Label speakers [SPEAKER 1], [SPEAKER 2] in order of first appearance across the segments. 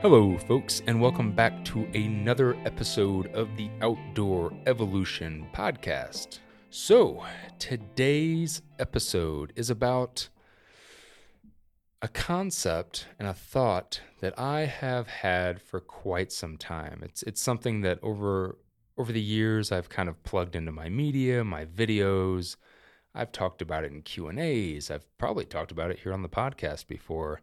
[SPEAKER 1] Hello, folks, and welcome back to another episode of the Outdoor Evolution Podcast. So, today's episode is about a concept and a thought that I have had for quite some time. It's it's something that over over the years I've kind of plugged into my media, my videos. I've talked about it in Q&As. I've probably talked about it here on the podcast before.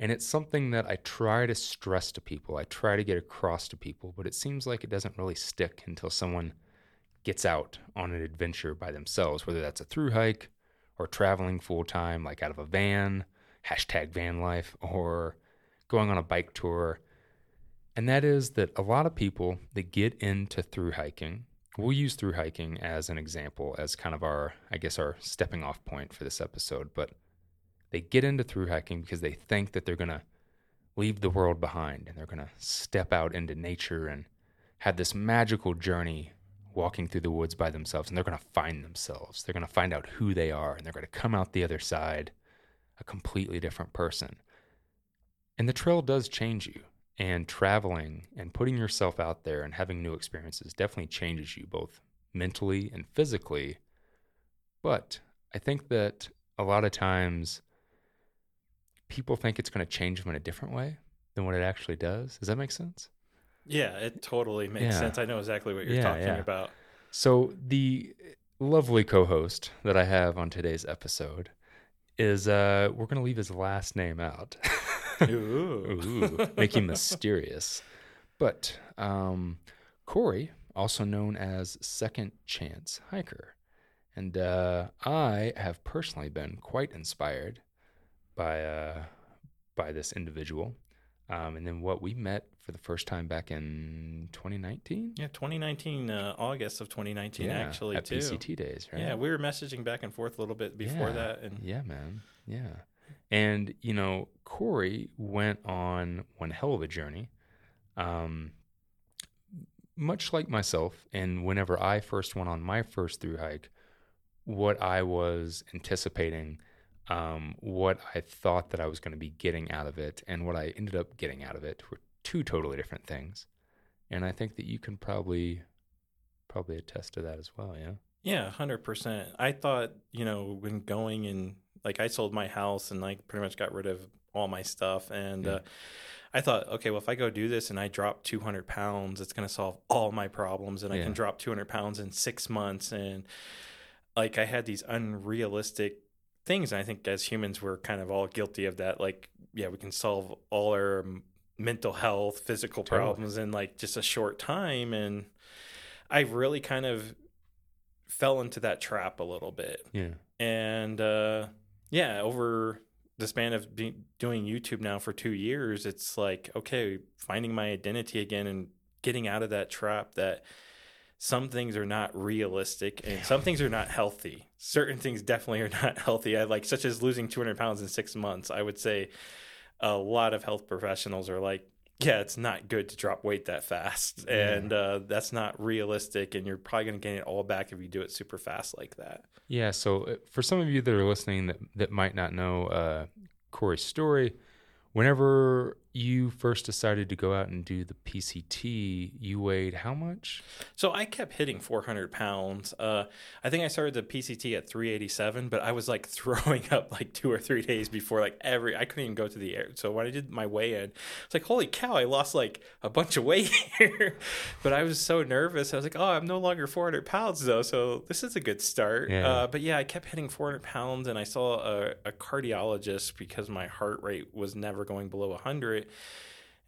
[SPEAKER 1] And it's something that I try to stress to people. I try to get across to people, but it seems like it doesn't really stick until someone gets out on an adventure by themselves, whether that's a through hike or traveling full time, like out of a van, hashtag van life, or going on a bike tour. And that is that a lot of people that get into through hiking, we'll use through hiking as an example, as kind of our, I guess, our stepping off point for this episode. But they get into through hiking because they think that they're going to leave the world behind and they're going to step out into nature and have this magical journey walking through the woods by themselves and they're going to find themselves. They're going to find out who they are and they're going to come out the other side a completely different person. And the trail does change you. And traveling and putting yourself out there and having new experiences definitely changes you both mentally and physically. But I think that a lot of times people think it's going to change them in a different way than what it actually does. Does that make sense?
[SPEAKER 2] Yeah, it totally makes
[SPEAKER 1] Yeah.
[SPEAKER 2] sense. I know exactly what you're
[SPEAKER 1] Yeah,
[SPEAKER 2] talking
[SPEAKER 1] yeah.
[SPEAKER 2] about.
[SPEAKER 1] So, the lovely co host that I have on today's episode is uh, we're going to leave his last name out.
[SPEAKER 2] Ooh.
[SPEAKER 1] Ooh, make him mysterious. But um, Corey, also known as Second Chance Hiker, and uh, I have personally been quite inspired by uh, by this individual. Um, and then what we met for the first time back in 2019.
[SPEAKER 2] Yeah, 2019, uh, August of 2019, actually,
[SPEAKER 1] at
[SPEAKER 2] too.
[SPEAKER 1] PCT days, right?
[SPEAKER 2] Yeah, we were messaging back and forth a little bit before
[SPEAKER 1] Yeah.
[SPEAKER 2] that, and
[SPEAKER 1] Yeah, man. Yeah. And, you know, Corey went on one hell of a journey. Um, much like myself, and whenever I first went on my first through hike, what I was anticipating, um, what I thought that I was going to be getting out of it, and what I ended up getting out of it were two totally different things. And I think that you can probably probably attest to that as well. Yeah.
[SPEAKER 2] yeah, 100%. I thought, you know, when going and like I sold my house and like pretty much got rid of all my stuff. And
[SPEAKER 1] Yeah.
[SPEAKER 2] uh, I thought, okay, well, if I go do this and I drop 200 pounds, it's going to solve all my problems. And I can drop 200 pounds in six months. And like I had these unrealistic things. And I think as humans, we're kind of all guilty of that. Like, yeah, we can solve all our mental health, physical
[SPEAKER 1] Totally.
[SPEAKER 2] problems in like just a short time. And I really kind of fell into that trap a little bit
[SPEAKER 1] Yeah.
[SPEAKER 2] and uh, yeah, over the span of be- doing YouTube now for two years, it's like okay, finding my identity again and getting out of that trap that some things are not realistic and some things are not healthy. Certain things definitely are not healthy. I like such as losing 200 pounds in six months. I would say a lot of health professionals are like, yeah, it's not good to drop weight that fast,
[SPEAKER 1] Yeah.
[SPEAKER 2] and uh, that's not realistic. And you're probably going to gain it all back if you do it super fast like that.
[SPEAKER 1] Yeah. So uh, for some of you that are listening that, that might not know uh, Corey's story, whenever you first decided to go out and do the PCT, you weighed how much?
[SPEAKER 2] So I kept hitting 400 pounds. Uh, I think I started the PCT at 387, but I was like throwing up like two or three days before like every. I couldn't even go to the air. So when I did my weigh in, it's like holy cow, I lost like a bunch of weight here. but I was so nervous. I was like, oh, I'm no longer 400 pounds though, so this is a good start.
[SPEAKER 1] Yeah.
[SPEAKER 2] Uh, but yeah, I kept hitting 400 pounds, and I saw a, a cardiologist because my heart rate was never going below 100.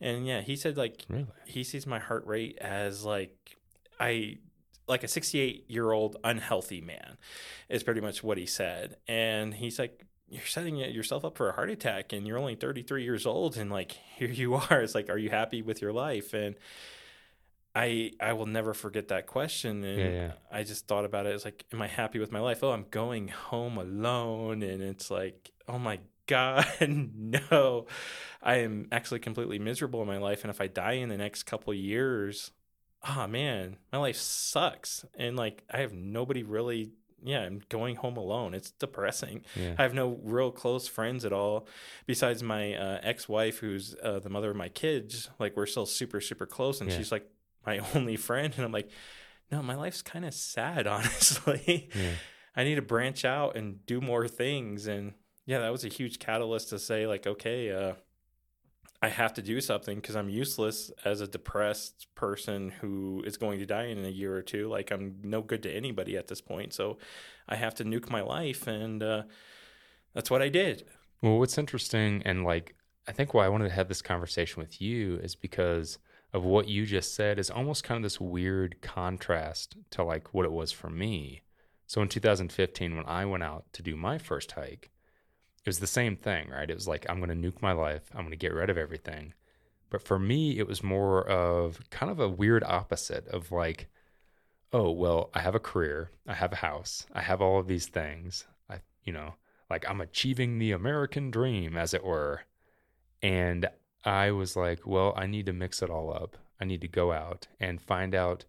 [SPEAKER 2] And yeah, he said like
[SPEAKER 1] Really?
[SPEAKER 2] he sees my heart rate as like I like a 68 year old unhealthy man is pretty much what he said. And he's like, you're setting yourself up for a heart attack and you're only 33 years old. And like, here you are. It's like, are you happy with your life? And I, I will never forget that question. And
[SPEAKER 1] Yeah, yeah.
[SPEAKER 2] I just thought about it. It's like, am I happy with my life? Oh, I'm going home alone. And it's like, oh my God, no. I am actually completely miserable in my life. And if I die in the next couple years, oh man, my life sucks. And like, I have nobody really yeah, I'm going home alone. It's depressing.
[SPEAKER 1] Yeah.
[SPEAKER 2] I have no real close friends at all, besides my uh, ex-wife, who's uh, the mother of my kids. Like we're still super, super close, and
[SPEAKER 1] Yeah.
[SPEAKER 2] she's like my only friend. And I'm like, no, my life's kind of sad, honestly.
[SPEAKER 1] Yeah.
[SPEAKER 2] I need to branch out and do more things. And yeah, that was a huge catalyst to say like, okay, uh, I have to do something because I'm useless as a depressed person who is going to die in a year or two. Like I'm no good to anybody at this point. So I have to nuke my life. And uh, that's what I did.
[SPEAKER 1] Well, what's interesting, and like, I think why I wanted to have this conversation with you is because of what you just said is almost kind of this weird contrast to like what it was for me. So in 2015, when I went out to do my first hike, it was the same thing, right? It was like, I'm going to nuke my life, I'm going to get rid of everything. But for me, it was more of kind of a weird opposite of like, oh, well, I have a career, I have a house, I have all of these things. I, you know, like I'm achieving the American dream, as it were. And I was like, well, I need to mix it all up. I need to go out and find out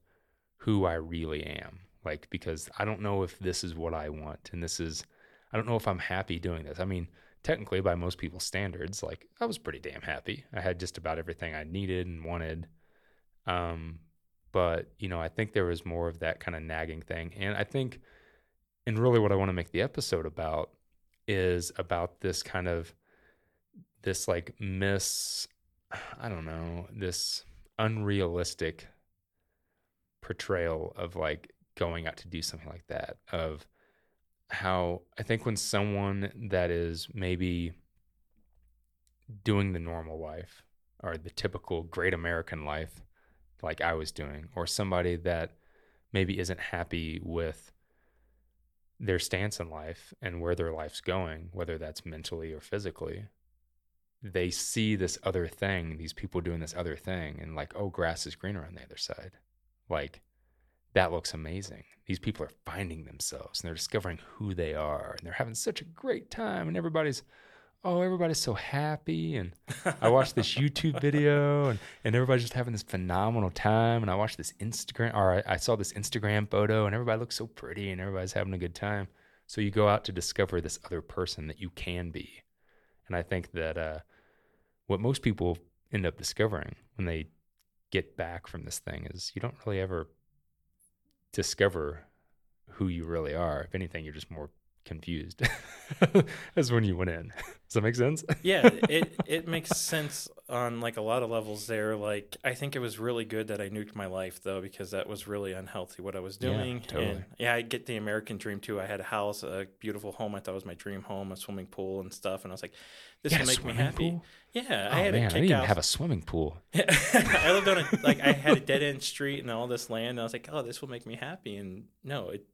[SPEAKER 1] who I really am. Like, because I don't know if this is what I want. And this is, I don't know if I'm happy doing this. I mean, technically, by most people's standards, like, I was pretty damn happy. I had just about everything I needed and wanted. Um, but, you know, I think there was more of that kind of nagging thing. And I think, and really what I want to make the episode about is about this kind of this like miss I don't know, this unrealistic portrayal of like going out to do something like that of how I think when someone that is maybe doing the normal life or the typical great American life like I was doing or somebody that maybe isn't happy with their stance in life and where their life's going, whether that's mentally or physically, they see this other thing, these people doing this other thing, and like, oh, grass is greener on the other side. Like, that looks amazing. These people are finding themselves and they're discovering who they are and they're having such a great time, and everybody's, oh, everybody's so happy. And I watched this YouTube video and, and everybody's just having this phenomenal time. And I watched this Instagram, or I, I saw this Instagram photo and everybody looks so pretty and everybody's having a good time. So you go out to discover this other person that you can be. And I think that uh, what most people end up discovering when they get back from this thing is you don't really ever discover who you really are. If anything, you're just more confused as when you went in. Does that make sense?
[SPEAKER 2] yeah, it it makes sense on like a lot of levels there. Like I think it was really good that I nuked my life though because that was really unhealthy what I was
[SPEAKER 1] Yeah,
[SPEAKER 2] doing.
[SPEAKER 1] totally.
[SPEAKER 2] And yeah, I get the American dream too. I had a house, a beautiful home. I thought was my dream home, a swimming pool and stuff. And I was like, this will make me happy.
[SPEAKER 1] pool?
[SPEAKER 2] Yeah,
[SPEAKER 1] Oh,
[SPEAKER 2] I had
[SPEAKER 1] man,
[SPEAKER 2] a
[SPEAKER 1] I
[SPEAKER 2] kick
[SPEAKER 1] didn't even have a swimming pool.
[SPEAKER 2] I lived on a like I had a dead end street and all this land. And I was like, oh, this will make me happy. And no, it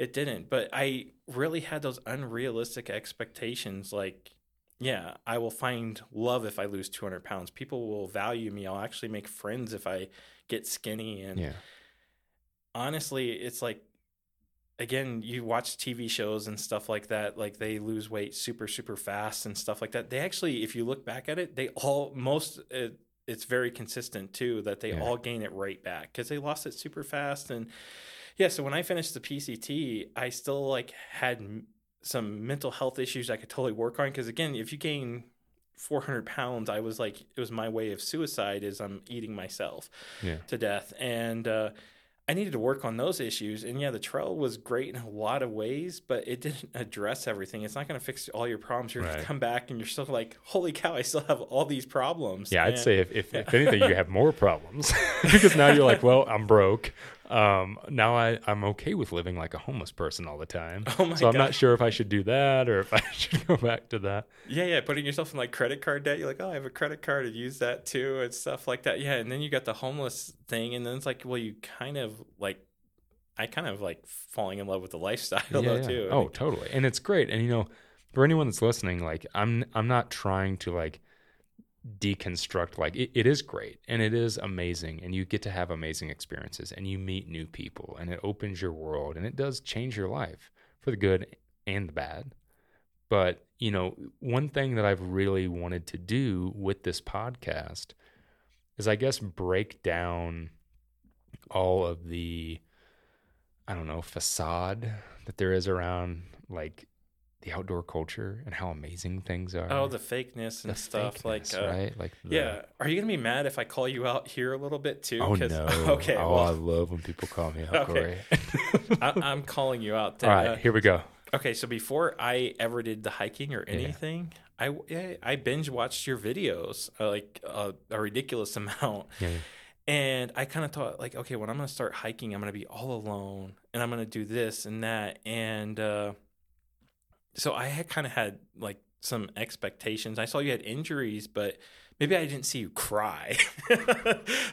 [SPEAKER 2] it didn't. But I really had those unrealistic expectations. Like, yeah, I will find love if I lose 200 pounds. People will value me. I'll actually make friends if I get skinny. And
[SPEAKER 1] Yeah.
[SPEAKER 2] honestly, it's like again, you watch TV shows and stuff like that, like they lose weight super super fast and stuff like that. They actually, if you look back at it, they all most it, it's very consistent too that they
[SPEAKER 1] Yeah.
[SPEAKER 2] all gain it right back because they lost it super fast and yeah. So when I finished the PCT, I still like had m- some mental health issues I could totally work on because again, if you gain 400 pounds, I was like, it was my way of suicide is I'm eating myself
[SPEAKER 1] Yeah.
[SPEAKER 2] to death. And uh, I needed to work on those issues. And yeah, the trail was great in a lot of ways, but it didn't address everything. It's not going to fix all your problems. You're going to come back and you're still like, holy cow, I still have all these problems.
[SPEAKER 1] Yeah, I'd say if, if, if anything, you have more problems because now you're like, well, I'm broke. Um, now I, I'm okay with living like a homeless person all the time.
[SPEAKER 2] Oh my
[SPEAKER 1] so I'm
[SPEAKER 2] God.
[SPEAKER 1] not sure if I should do that or if I should go back to that.
[SPEAKER 2] Yeah, yeah, putting yourself in like credit card debt. You're like, oh, I have a credit card to use that too, and stuff like that. Yeah, and then you got the homeless thing, and then it's like, well, you kind of like, I kind of like falling in love with the lifestyle though too.
[SPEAKER 1] Oh, totally. And it's great. And you know, for anyone that's listening, like I'm I'm not trying to like deconstruct like it, it is great and it is amazing and you get to have amazing experiences and you meet new people and it opens your world and it does change your life for the good and the bad. But, you know, one thing that I've really wanted to do with this podcast is I guess break down all of the I don't know, facade that there is around like the outdoor culture and how amazing things are.
[SPEAKER 2] Oh, the fakeness and
[SPEAKER 1] The
[SPEAKER 2] stuff. like,
[SPEAKER 1] fakeness,
[SPEAKER 2] uh,
[SPEAKER 1] right? Like, the-
[SPEAKER 2] yeah. Are you gonna be mad if I call you out here a little bit too?
[SPEAKER 1] Oh no!
[SPEAKER 2] Okay.
[SPEAKER 1] Oh, I love when people call me out,
[SPEAKER 2] Okay.
[SPEAKER 1] Corey.
[SPEAKER 2] I, I'm calling you out.
[SPEAKER 1] All right,
[SPEAKER 2] Uh,
[SPEAKER 1] here we go.
[SPEAKER 2] Okay, so before I ever did the hiking or anything, I yeah, I binge watched your videos uh, like uh, a ridiculous amount,
[SPEAKER 1] Yeah, yeah.
[SPEAKER 2] and I kind of thought like, okay, when I'm gonna start hiking, I'm gonna be all alone, and I'm gonna do this and that, and uh, so I had kind of had like some expectations. I saw you had injuries, but maybe I didn't see you cry.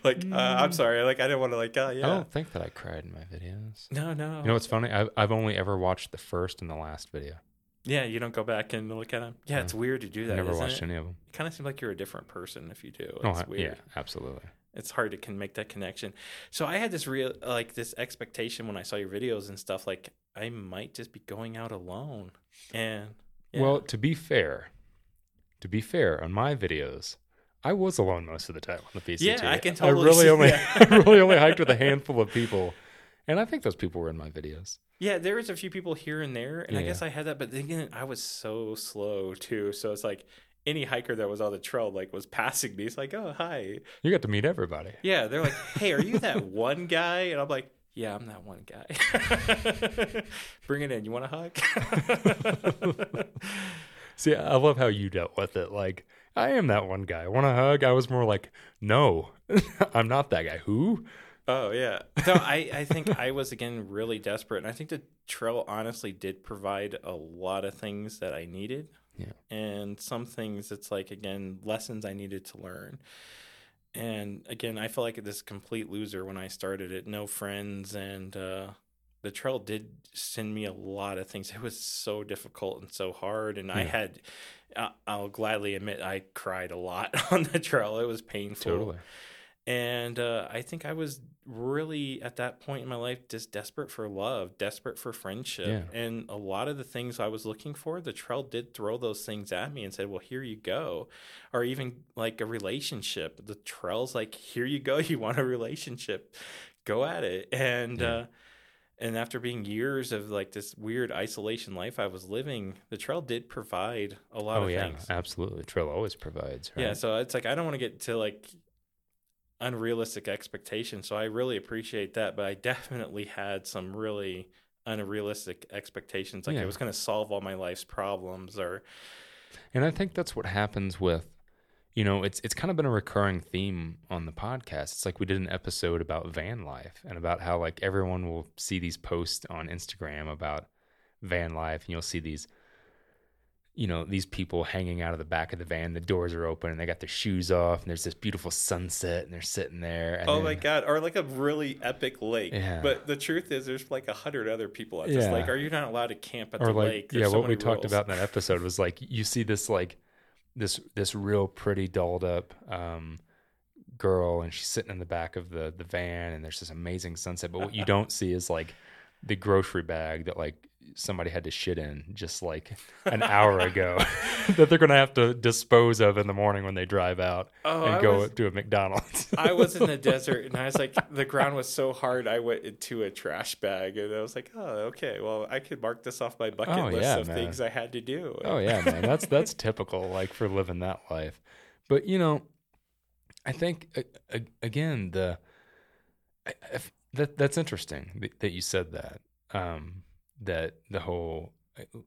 [SPEAKER 2] like uh, I'm
[SPEAKER 1] Mm.
[SPEAKER 2] sorry, like I didn't want to like, yeah.
[SPEAKER 1] I don't think that I cried in my videos.
[SPEAKER 2] no, no,
[SPEAKER 1] You know what's funny? I've, I've only ever watched the first and the last video.
[SPEAKER 2] yeah, you don't go back and look at them. Yeah, it's weird to do
[SPEAKER 1] I
[SPEAKER 2] that.
[SPEAKER 1] never watched
[SPEAKER 2] it?
[SPEAKER 1] any of them.
[SPEAKER 2] It kind of seems like you're a different person if you do. It's
[SPEAKER 1] Oh, I-
[SPEAKER 2] weird.
[SPEAKER 1] yeah, absolutely.
[SPEAKER 2] It's hard to can make that connection. So I had this real like this expectation when I saw your videos and stuff. Like I might just be going out alone, and yeah.
[SPEAKER 1] Well, to be fair, to be fair, on my videos, I was alone most of the time on the PCT.
[SPEAKER 2] Yeah, I can
[SPEAKER 1] I really only,
[SPEAKER 2] that.
[SPEAKER 1] I really only hiked with a handful of people, and I think those people were in my videos.
[SPEAKER 2] yeah, there was a few people here and there, and I guess I had that. But then again, I was so slow too. So it's like any hiker that was on the trail like was passing me. It's like, oh hi,
[SPEAKER 1] You got to meet everybody.
[SPEAKER 2] yeah. They're like, hey, are you that one guy? And I'm like. Yeah, I'm that one guy. Bring it in. You want a hug?
[SPEAKER 1] See, I love how you dealt with it. Like, I am that one guy. Want a hug? I was more like, no, I'm not that guy. Who?
[SPEAKER 2] Oh yeah. So I, I think I was again really desperate, and I think the trail honestly did provide a lot of things that I needed.
[SPEAKER 1] Yeah.
[SPEAKER 2] And some things it's like again lessons I needed to learn. And again, I felt like this complete loser when I started it. No friends, and uh, the trail did send me a lot of things. It was so difficult and so hard, and I had. I'll gladly admit I cried a lot on the trail. It was painful
[SPEAKER 1] Totally.
[SPEAKER 2] And uh, I think I was really at that point in my life just desperate for love, desperate for friendship,
[SPEAKER 1] Yeah.
[SPEAKER 2] and a lot of the things I was looking for, the trail did throw those things at me and said, "Well, here you go," or even like a relationship. The trail's like, "Here you go. You want a relationship? Go at it." And
[SPEAKER 1] Yeah.
[SPEAKER 2] uh, and after being years of like this weird isolation life I was living, the trail did provide a lot
[SPEAKER 1] Oh,
[SPEAKER 2] of
[SPEAKER 1] yeah,
[SPEAKER 2] things.
[SPEAKER 1] absolutely. Trail always provides, right?
[SPEAKER 2] Yeah, so it's like I don't want to get to like unrealistic expectations. So I really appreciate that, but I definitely had some really unrealistic expectations. Like
[SPEAKER 1] Yeah.
[SPEAKER 2] it was going to solve all my life's problems, or
[SPEAKER 1] And I think that's what happens with, you know, it's it's kind of been a recurring theme on the podcast. It's like we did an episode about van life and about how like everyone will see these posts on Instagram about van life, and you'll see these, you know, these people hanging out of the back of the van. The doors are open and they got their shoes off, and there's this beautiful sunset, and they're sitting there. And
[SPEAKER 2] oh
[SPEAKER 1] then-
[SPEAKER 2] my god, or like a really epic lake.
[SPEAKER 1] Yeah.
[SPEAKER 2] But the truth is, there's like a hundred other people at this
[SPEAKER 1] Yeah.
[SPEAKER 2] lake. Are you not allowed to camp at
[SPEAKER 1] or
[SPEAKER 2] the
[SPEAKER 1] like
[SPEAKER 2] lake?
[SPEAKER 1] yeah
[SPEAKER 2] so
[SPEAKER 1] what we
[SPEAKER 2] many
[SPEAKER 1] talked about in that episode was like you see this like this this real pretty dolled up um girl and she's sitting in the back of the the van and there's this amazing sunset but what you don't see is like the grocery bag that like somebody had to shit in just like an hour ago that they're gonna have to dispose of in the morning when they drive out
[SPEAKER 2] Oh,
[SPEAKER 1] and
[SPEAKER 2] I
[SPEAKER 1] go
[SPEAKER 2] was-
[SPEAKER 1] to a mcdonald's
[SPEAKER 2] I was in the desert and I was like, the ground was so hard. I went into a trash bag and I was like, oh, okay. Well, I could mark this off my bucket
[SPEAKER 1] Oh,
[SPEAKER 2] list
[SPEAKER 1] yeah,
[SPEAKER 2] of
[SPEAKER 1] man.
[SPEAKER 2] things I had to do.
[SPEAKER 1] Oh yeah, man. That's that's typical like for living that life. But you know, I think again the if, that that's interesting that, that you said that. Um that the whole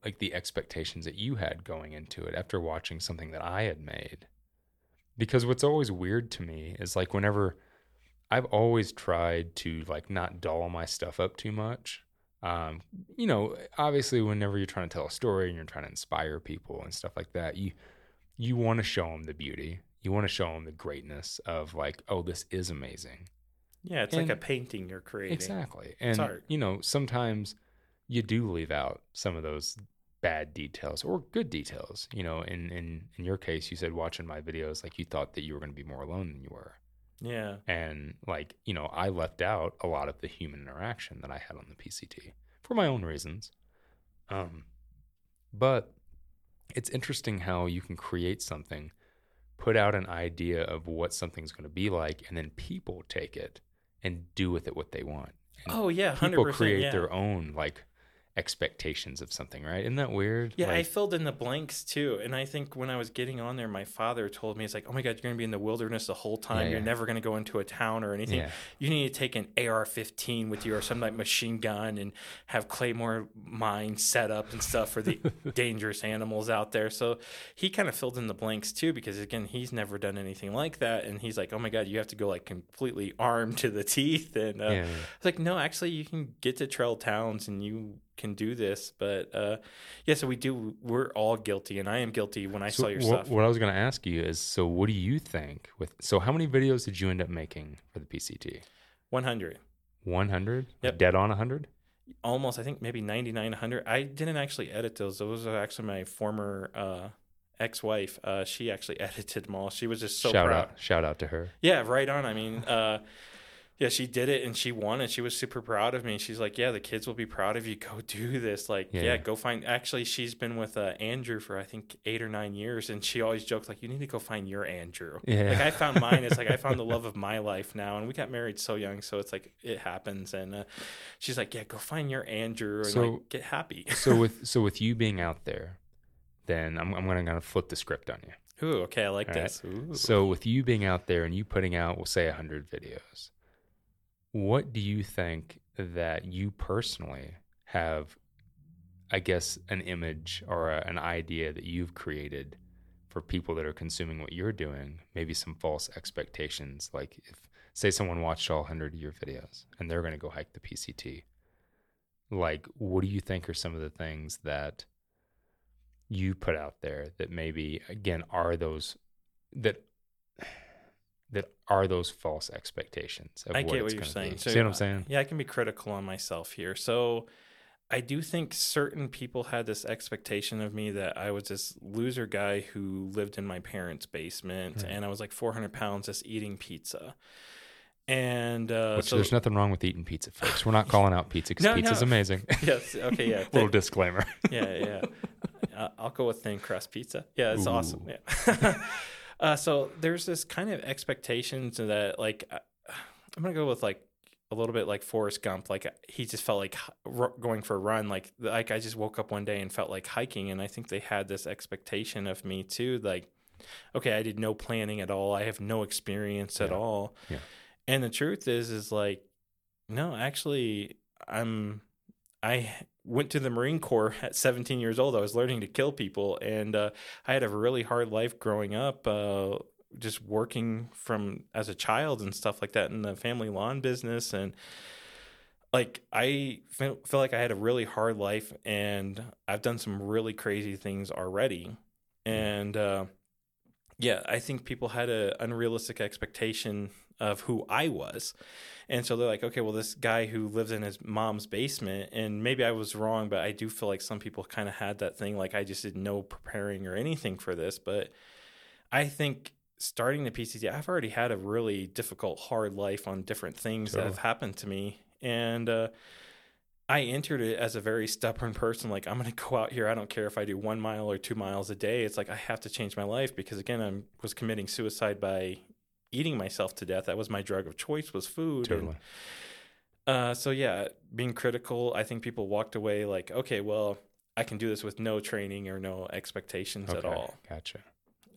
[SPEAKER 1] like the expectations that you had going into it after watching something that I had made. Because what's always weird to me is like whenever I've always tried to like not doll my stuff up too much. Um, you know, obviously, whenever you're trying to tell a story and you're trying to inspire people and stuff like that, you you want to show them the beauty. You want to show them the greatness of like, oh, this is amazing.
[SPEAKER 2] Yeah, it's
[SPEAKER 1] And-
[SPEAKER 2] like a painting you're creating.
[SPEAKER 1] Exactly. And you know, sometimes you do leave out some of those bad details or good details. You know, in in in your case, you said watching my videos, like you thought that you were going to be more alone than you were.
[SPEAKER 2] Yeah.
[SPEAKER 1] And like, you know, I left out a lot of the human interaction that I had on the PCT for my own reasons. Um, but it's interesting how you can create something, put out an idea of what something's going to be like, and then people take it and do with it what they want. And
[SPEAKER 2] oh yeah,
[SPEAKER 1] people create
[SPEAKER 2] yeah.
[SPEAKER 1] their own like expectations of something, right? Isn't that weird?
[SPEAKER 2] Yeah, I filled in the blanks too. And I think when I was getting on there, my father told me, it's like, oh my God, you're going to be in the wilderness the whole time.
[SPEAKER 1] Yeah,
[SPEAKER 2] you're
[SPEAKER 1] yeah.
[SPEAKER 2] never going to go into a town or anything.
[SPEAKER 1] yeah,
[SPEAKER 2] You need to take an AR 15 with you or some like machine gun and have Claymore mines set up and stuff for the dangerous animals out there. So he kind of filled in the blanks too, because again, he's never done anything like that. And he's like, oh my God, you have to go like completely armed to the teeth. And uh,
[SPEAKER 1] yeah.
[SPEAKER 2] it's like, no, actually, you can get to trail towns and you can do this. But uh, yeah, so we do. We're all guilty, and I am guilty when I
[SPEAKER 1] So
[SPEAKER 2] saw your
[SPEAKER 1] what,
[SPEAKER 2] stuff.
[SPEAKER 1] what I was going to ask you is, so what do you think with? So how many videos did you end up making for the PCT?
[SPEAKER 2] 100,
[SPEAKER 1] One hundred.
[SPEAKER 2] Yep.
[SPEAKER 1] Dead on hundred.
[SPEAKER 2] almost. I think maybe 99, 100. I didn't actually edit those. Those are actually my former. Uh, ex-wife uh she actually edited them all she was just so
[SPEAKER 1] shout
[SPEAKER 2] proud
[SPEAKER 1] out! Shout out to her.
[SPEAKER 2] Yeah, right on. I mean, uh, yeah, she did it and she won and she was super proud of me. She's like, yeah, the kids will be proud of you. Go do this. Like,
[SPEAKER 1] Yeah.
[SPEAKER 2] yeah, go find. Actually, she's been with uh, Andrew for I think eight or nine years, and she always jokes like, you need to go find your Andrew.
[SPEAKER 1] Yeah.
[SPEAKER 2] Like I found mine. It's like I found the love of my life now, and we got married so young, so it's like it happens. And uh, she's like, yeah, go find your Andrew and
[SPEAKER 1] So-
[SPEAKER 2] like get happy.
[SPEAKER 1] so with so with you being out there, then I'm I'm gonna of flip the script on you.
[SPEAKER 2] Ooh, okay, I like
[SPEAKER 1] All right.
[SPEAKER 2] this. Ooh.
[SPEAKER 1] So with you being out there and you putting out, we'll say, hundred videos, what do you think that you personally have? I guess an image or a, an idea that you've created for people that are consuming what you're doing. Maybe some false expectations, like if say someone watched all hundred of your videos and they're going to go hike the PCT. Like, what do you think are some of the things that you put out there that maybe again are those that that are those false expectations of
[SPEAKER 2] I
[SPEAKER 1] what
[SPEAKER 2] get what you're saying. So,
[SPEAKER 1] See what I'm saying?
[SPEAKER 2] Yeah, I can be critical on myself here. So I do think certain people had this expectation of me that I was this loser guy who lived in my parents' basement
[SPEAKER 1] Right.
[SPEAKER 2] and I was like 400 pounds just eating pizza. And uh,
[SPEAKER 1] Which
[SPEAKER 2] so,
[SPEAKER 1] there's nothing wrong with eating pizza, folks. We're not calling out pizza because
[SPEAKER 2] No,
[SPEAKER 1] pizza's
[SPEAKER 2] no.
[SPEAKER 1] amazing.
[SPEAKER 2] yes, okay, yeah.
[SPEAKER 1] Little disclaimer.
[SPEAKER 2] yeah, yeah. Uh, I'll go with thin crust pizza. Yeah, it's awesome. Yeah. Uh, so there's this kind of expectations that like I- I'm gonna go with like a little bit like Forrest Gump. Like he just felt like going for a run. Like like I just woke up one day and felt like hiking, and I think they had this expectation of me too. Like, okay, I did no planning at all. I have no experience at all.
[SPEAKER 1] Yeah.
[SPEAKER 2] And the truth is, is like, no, actually, I'm. I went to the Marine Corps at 17 years old. I was learning to kill people, and uh, I had a really hard life growing up. Uh, just working from as a child and stuff like that in the family lawn business, and like I feel, like I had a really hard life, and I've done some really crazy things already, and uh, yeah, I think people had an unrealistic expectation of who I was. And so they're like, okay, well, this guy who lives in his mom's basement, and maybe I was wrong, but I do feel like some people kind of had that thing, like I just did no preparing or anything for this. But I think starting the PCT, I've already had a really difficult, hard life on different things that have happened to me. And uh, I entered it as a very stubborn person. Like, I'm going to go out here. I don't care if I do one mile or two miles a day. It's like I have to change my life because, again, I was committing suicide by eating myself to death. That was my drug of choice was food. and-
[SPEAKER 1] Totally.
[SPEAKER 2] uh, so yeah, being critical, I think people walked away like, okay, well, I can do this with no training or no expectations at all.
[SPEAKER 1] Gotcha.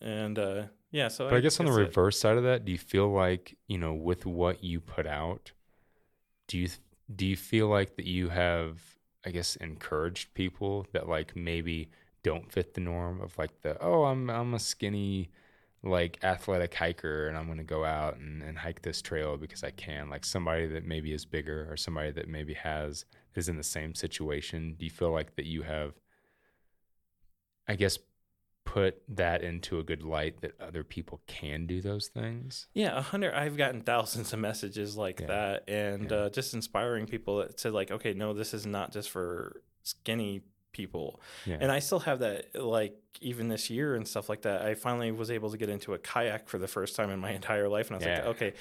[SPEAKER 2] And uh, yeah, so
[SPEAKER 1] But I guess on the
[SPEAKER 2] that's it.
[SPEAKER 1] reverse side of that, do you feel like you know with what you put out, do you do you feel like that you have, I guess, encouraged people that like maybe don't fit the norm of like the oh I'm I'm a skinny like athletic hiker and I'm gonna go out and, and hike this trail because I can like somebody that maybe is bigger or somebody that maybe has is in the same situation. Do you feel like that you have, I guess, put that into a good light that other people can do those things.
[SPEAKER 2] Yeah, a hundred. I've gotten thousands of messages like
[SPEAKER 1] Yeah.
[SPEAKER 2] that, and
[SPEAKER 1] Yeah.
[SPEAKER 2] uh, just inspiring people that said like, okay, no, this is not just for skinny people.
[SPEAKER 1] Yeah.
[SPEAKER 2] And I still have that, like even this year and stuff like that. I finally was able to get into a kayak for the first time in my entire life, and I was
[SPEAKER 1] Yeah.
[SPEAKER 2] like, okay,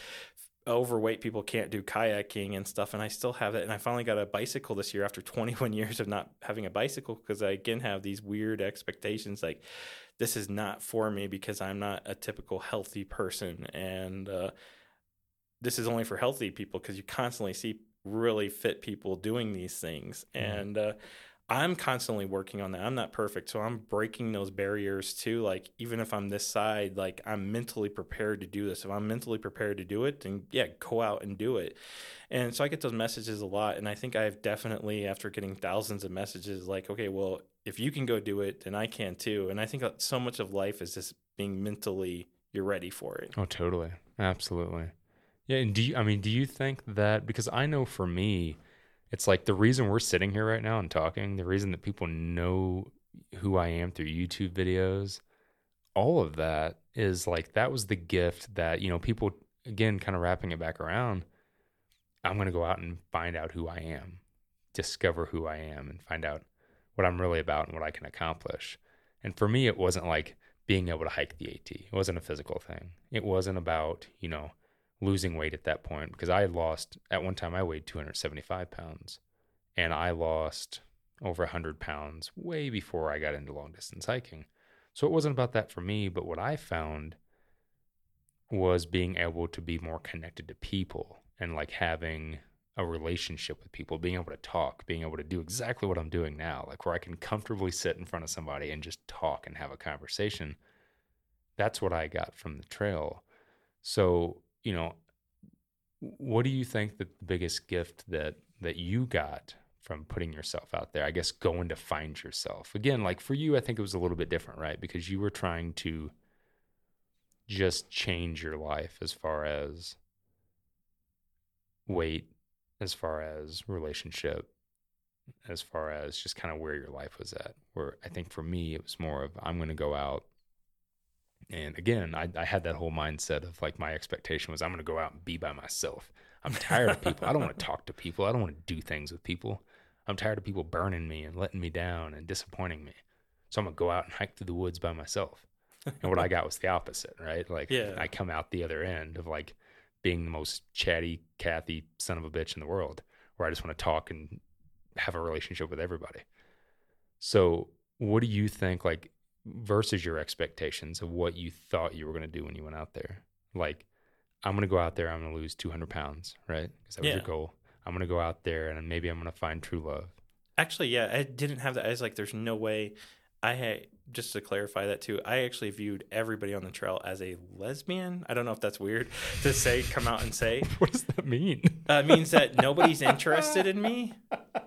[SPEAKER 2] overweight people can't do kayaking and stuff, and I still have it. And I finally got a bicycle this year after 21 years of not having a bicycle because I again have these weird expectations like this is not for me because I'm not a typical healthy person, and uh, this is only for healthy people because you constantly see really fit people doing these things. Mm-hmm. And uh, I'm constantly working on that. I'm not perfect, so I'm breaking those barriers too. Like even if I'm this side, like I'm mentally prepared to do this. If I'm mentally prepared to do it, then yeah, go out and do it. And so I get those messages a lot, and I think I've definitely, after getting thousands of messages, like, okay, well, if you can go do it, then I can too. And I think uh, so much of life is just being mentally you're ready for it.
[SPEAKER 1] Oh, totally, absolutely. Yeah, and do you? I mean, do you think that because I know for me it's like the reason we're sitting here right now and talking, the reason that people know who I am through YouTube videos, all of that is like that was the gift that, you know, people again kind of wrapping it back around. I'm going to go out and find out who I am, discover who I am and find out what I'm really about and what I can accomplish. And for me, it wasn't like being able to hike the AT. It wasn't a physical thing. It wasn't about, you know, losing weight at that point because I had lost at one time I weighed 275 pounds and I lost over 100 pounds way before I got into long distance hiking. So it wasn't about that for me, but what I found was being able to be more connected to people and like having a relationship with people, being able to talk, being able to do exactly what I'm doing now, like where I can comfortably sit in front of somebody and just talk and have a conversation. That's what I got from the trail. So you know, what do you think that the biggest gift that that you got from putting yourself out there? I guess going to find yourself. Again, like for you, I think it was a little bit different, right? Because you were trying to just change your life as far as weight, as far as relationship, as far as just kind of where your life was at. Where I think for me, it was more of I'm going to go out and again, I, I had that whole mindset of like my expectation was I'm going to go out and be by myself. I'm tired of people. I don't want to talk to people. I don't want to do things with people. I'm tired of people burning me and letting me down and disappointing me. So I'm going to go out and hike through the woods by myself. And what I got was the opposite, right? Like yeah. I come out the other end of like being the most chatty, Kathy son of a bitch in the world, where I just want to talk and have a relationship with everybody. So, what do you think? Like, versus your expectations of what you thought you were going to do when you went out there. Like, I'm going to go out there, I'm going to lose 200 pounds, right? Because that was yeah. your goal. I'm going to go out there and maybe I'm going to find true love.
[SPEAKER 2] Actually, yeah, I didn't have that. I was like, there's no way I had just to clarify that too. I actually viewed everybody on the trail as a lesbian. I don't know if that's weird to say, come out and say.
[SPEAKER 1] what does that mean?
[SPEAKER 2] Uh, it means that nobody's interested in me,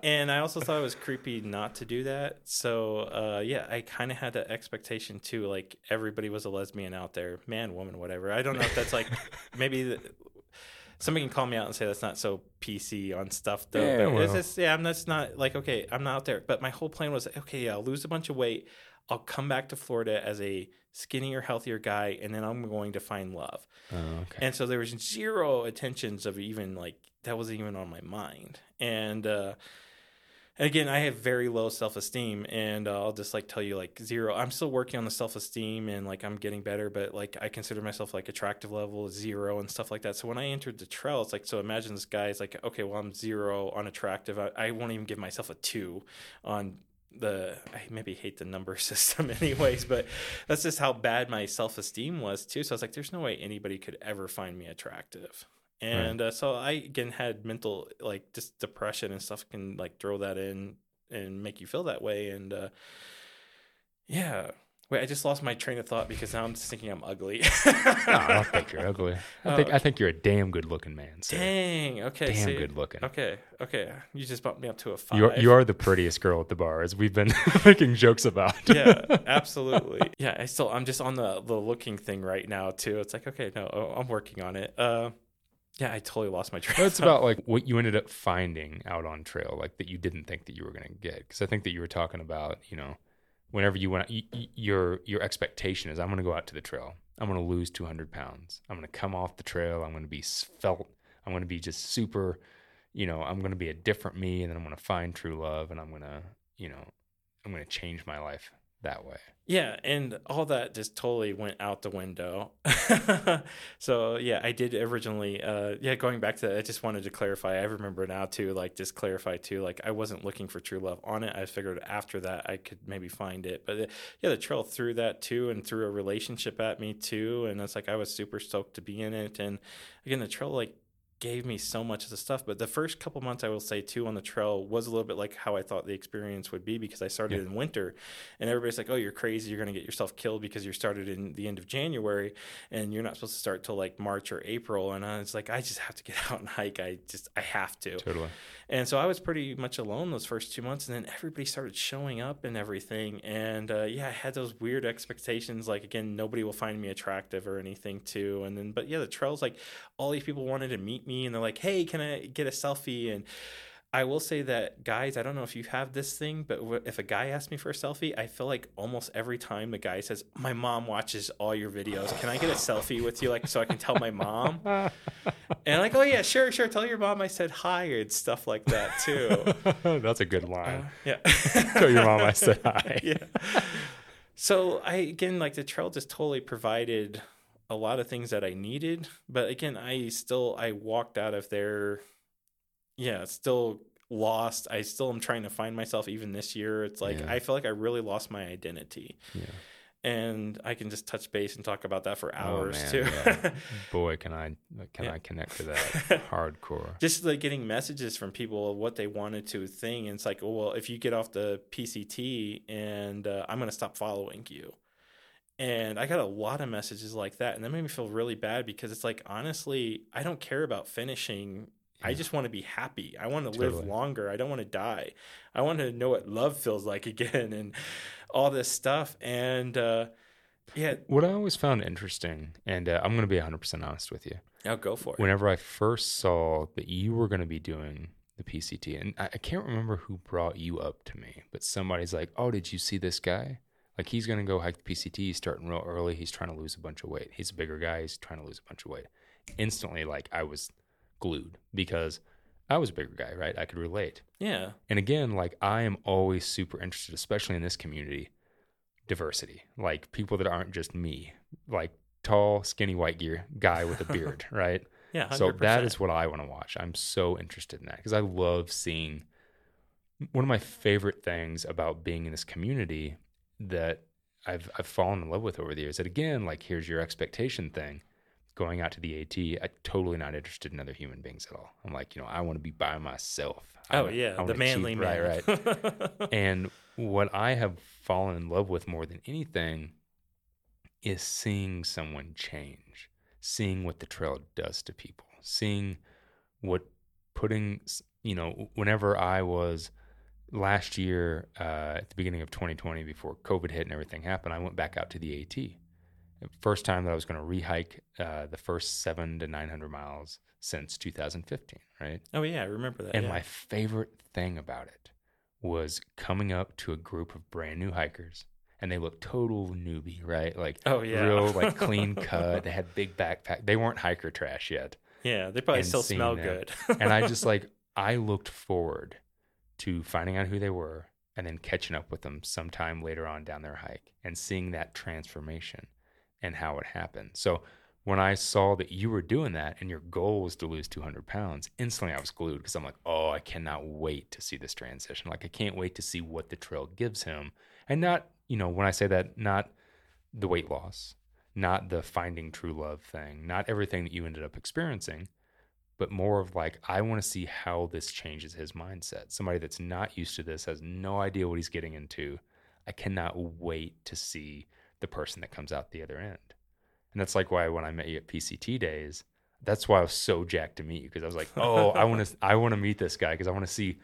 [SPEAKER 2] and I also thought it was creepy not to do that. So uh, yeah, I kind of had that expectation too. Like everybody was a lesbian out there, man, woman, whatever. I don't know if that's like maybe. The, somebody can call me out and say that's not so PC on stuff though. Yeah, well. just, yeah, I'm that's not like okay, I'm not out there. But my whole plan was okay, yeah, I'll lose a bunch of weight. I'll come back to Florida as a skinnier, healthier guy, and then I'm going to find love. Oh, okay. And so there was zero attentions of even like that wasn't even on my mind. And uh, again, I have very low self esteem, and uh, I'll just like tell you like zero. I'm still working on the self esteem, and like I'm getting better, but like I consider myself like attractive level zero and stuff like that. So when I entered the trail, it's like so imagine this guy is like, okay, well I'm zero on attractive. I, I won't even give myself a two on the I maybe hate the number system anyways, but that's just how bad my self esteem was too. So I was like, there's no way anybody could ever find me attractive and right. uh, so I again had mental like just depression and stuff can like throw that in and make you feel that way. And uh, yeah. Wait I just lost my train of thought because now I'm just thinking I'm ugly.
[SPEAKER 1] No, I don't think you're ugly. I oh, think okay. I think you're a damn good looking man
[SPEAKER 2] so. dang. Okay
[SPEAKER 1] damn see, good looking.
[SPEAKER 2] Okay okay. You just bumped me up to a five.
[SPEAKER 1] you are, you are the prettiest girl at the bar as we've been making jokes about.
[SPEAKER 2] Yeah absolutely. Yeah I still I'm just on the the looking thing right now too. It's like okay no I'm working on it. Uh yeah, I totally lost my train.
[SPEAKER 1] It's about like what you ended up finding out on trail, like that you didn't think that you were going to get. Because I think that you were talking about, you know, whenever you went, you, your your expectation is, I'm going to go out to the trail. I'm going to lose 200 pounds. I'm going to come off the trail. I'm going to be felt. I'm going to be just super. You know, I'm going to be a different me, and then I'm going to find true love, and I'm going to, you know, I'm going to change my life that way.
[SPEAKER 2] Yeah, and all that just totally went out the window. so yeah, I did originally. Uh, yeah, going back to that, I just wanted to clarify. I remember now too, like just clarify too. Like I wasn't looking for true love on it. I figured after that I could maybe find it. But uh, yeah, the trail threw that too, and threw a relationship at me too. And it's like I was super stoked to be in it. And again, the trail like gave me so much of the stuff. But the first couple months, I will say too, on the trail was a little bit like how I thought the experience would be because I started
[SPEAKER 1] Yeah.
[SPEAKER 2] in winter, and everybody's like, "Oh, you're crazy! You're going to get yourself killed because you started in the end of January, and you're not supposed to start till like March or April." And I was like, "I just have to get out and hike. I just I have to."
[SPEAKER 1] Totally.
[SPEAKER 2] And so I was pretty much alone those first two months, and then everybody started showing up and everything. And uh, yeah, I had those weird expectations. Like again, nobody will find me attractive or anything too. And then, but yeah, the trails like all these people wanted to meet me, and they're like, "Hey, can I get a selfie?" And I will say that guys, I don't know if you have this thing, but if a guy asks me for a selfie, I feel like almost every time the guy says, "My mom watches all your videos. Can I get a selfie with you, like so I can tell my mom?" And I'm like, "Oh yeah, sure, sure. Tell your mom I said hi and stuff like that too."
[SPEAKER 1] That's a good line.
[SPEAKER 2] Uh, yeah.
[SPEAKER 1] Tell your mom I said hi.
[SPEAKER 2] yeah. So I again like the trail just totally provided a lot of things that I needed, but again, I still I walked out of there yeah, still lost. I still am trying to find myself even this year. It's like
[SPEAKER 1] Yeah.
[SPEAKER 2] I feel like I really lost my identity.
[SPEAKER 1] Yeah.
[SPEAKER 2] And I can just touch base and talk about that for
[SPEAKER 1] Oh,
[SPEAKER 2] hours
[SPEAKER 1] man,
[SPEAKER 2] too.
[SPEAKER 1] yeah. Boy, can I can. I connect to that hardcore.
[SPEAKER 2] just like getting messages from people of what they wanted to thing, And it's like, oh, well, if you get off the PCT and uh, I'm going to stop following you. And I got a lot of messages like that. And that made me feel really bad because it's like, honestly, I don't care about finishing. I just want to be happy. I want to live longer. I don't want to die. I want to know what love feels like again and all this stuff. And uh, yeah,
[SPEAKER 1] What I always found interesting, and uh, I'm going to be 100% honest with you.
[SPEAKER 2] I'll go for it.
[SPEAKER 1] Whenever I first saw that you were going to be doing the PCT, and I, I can't remember who brought you up to me, but somebody's like, "Oh, did you see this guy? Like he's going to go hike the PCT. He's starting real early. He's trying to lose a bunch of weight. He's a bigger guy. He's trying to lose a bunch of weight." Instantly, like I was glued because I was a bigger guy, right? I could relate.
[SPEAKER 2] yeah.
[SPEAKER 1] And again, like I am always super interested, especially in this community, diversity. Like people that aren't just me, like tall, skinny white gear guy with a beard, right?
[SPEAKER 2] Yeah. 100%.
[SPEAKER 1] So that is what I want to watch. I'm so interested in that because I love seeing one of my favorite things about being in this community that I've I've fallen in love with over the years. That again, like here's your expectation thing. Going out to the AT, I'm totally not interested in other human beings at all. I'm like, you know, I want to be by myself.
[SPEAKER 2] Oh,
[SPEAKER 1] wanna-
[SPEAKER 2] yeah.
[SPEAKER 1] I
[SPEAKER 2] The manly
[SPEAKER 1] keep-
[SPEAKER 2] man.
[SPEAKER 1] Right, right. and what I have fallen in love with more than anything is seeing someone change, seeing what the trail does to people, seeing what putting, you know, whenever I was last year uh, at the beginning of 2020 before COVID hit and everything happened, I went back out to the AT. First time that I was going to rehike uh, the first seven to 900 miles since 2015, right?
[SPEAKER 2] oh, yeah. I remember that.
[SPEAKER 1] And
[SPEAKER 2] yeah.
[SPEAKER 1] my favorite thing about it was coming up to a group of brand new hikers, and they looked total newbie, right? Like
[SPEAKER 2] Oh, yeah.
[SPEAKER 1] real like clean cut. They had big backpack. They weren't hiker trash yet.
[SPEAKER 2] Yeah, they probably still smell
[SPEAKER 1] them.
[SPEAKER 2] good.
[SPEAKER 1] And I just like I looked forward to finding out who they were and then catching up with them sometime later on down their hike and seeing that transformation and how it happened. So when I saw that you were doing that and your goal was to lose 200 pounds, instantly I was glued because I'm like, oh, I cannot wait to see this transition. Like, I can't wait to see what the trail gives him. And not, you know, when I say that, not the weight loss, not the finding true love thing, not everything that you ended up experiencing, but more of like, I want to see how this changes his mindset. Somebody that's not used to this has no idea what he's getting into. I cannot wait to see the person that comes out the other end. And that's like why when I met you at PCT days, that's why I was so jacked to meet you because I was like, oh, I want to, I want to meet this guy because I want to see,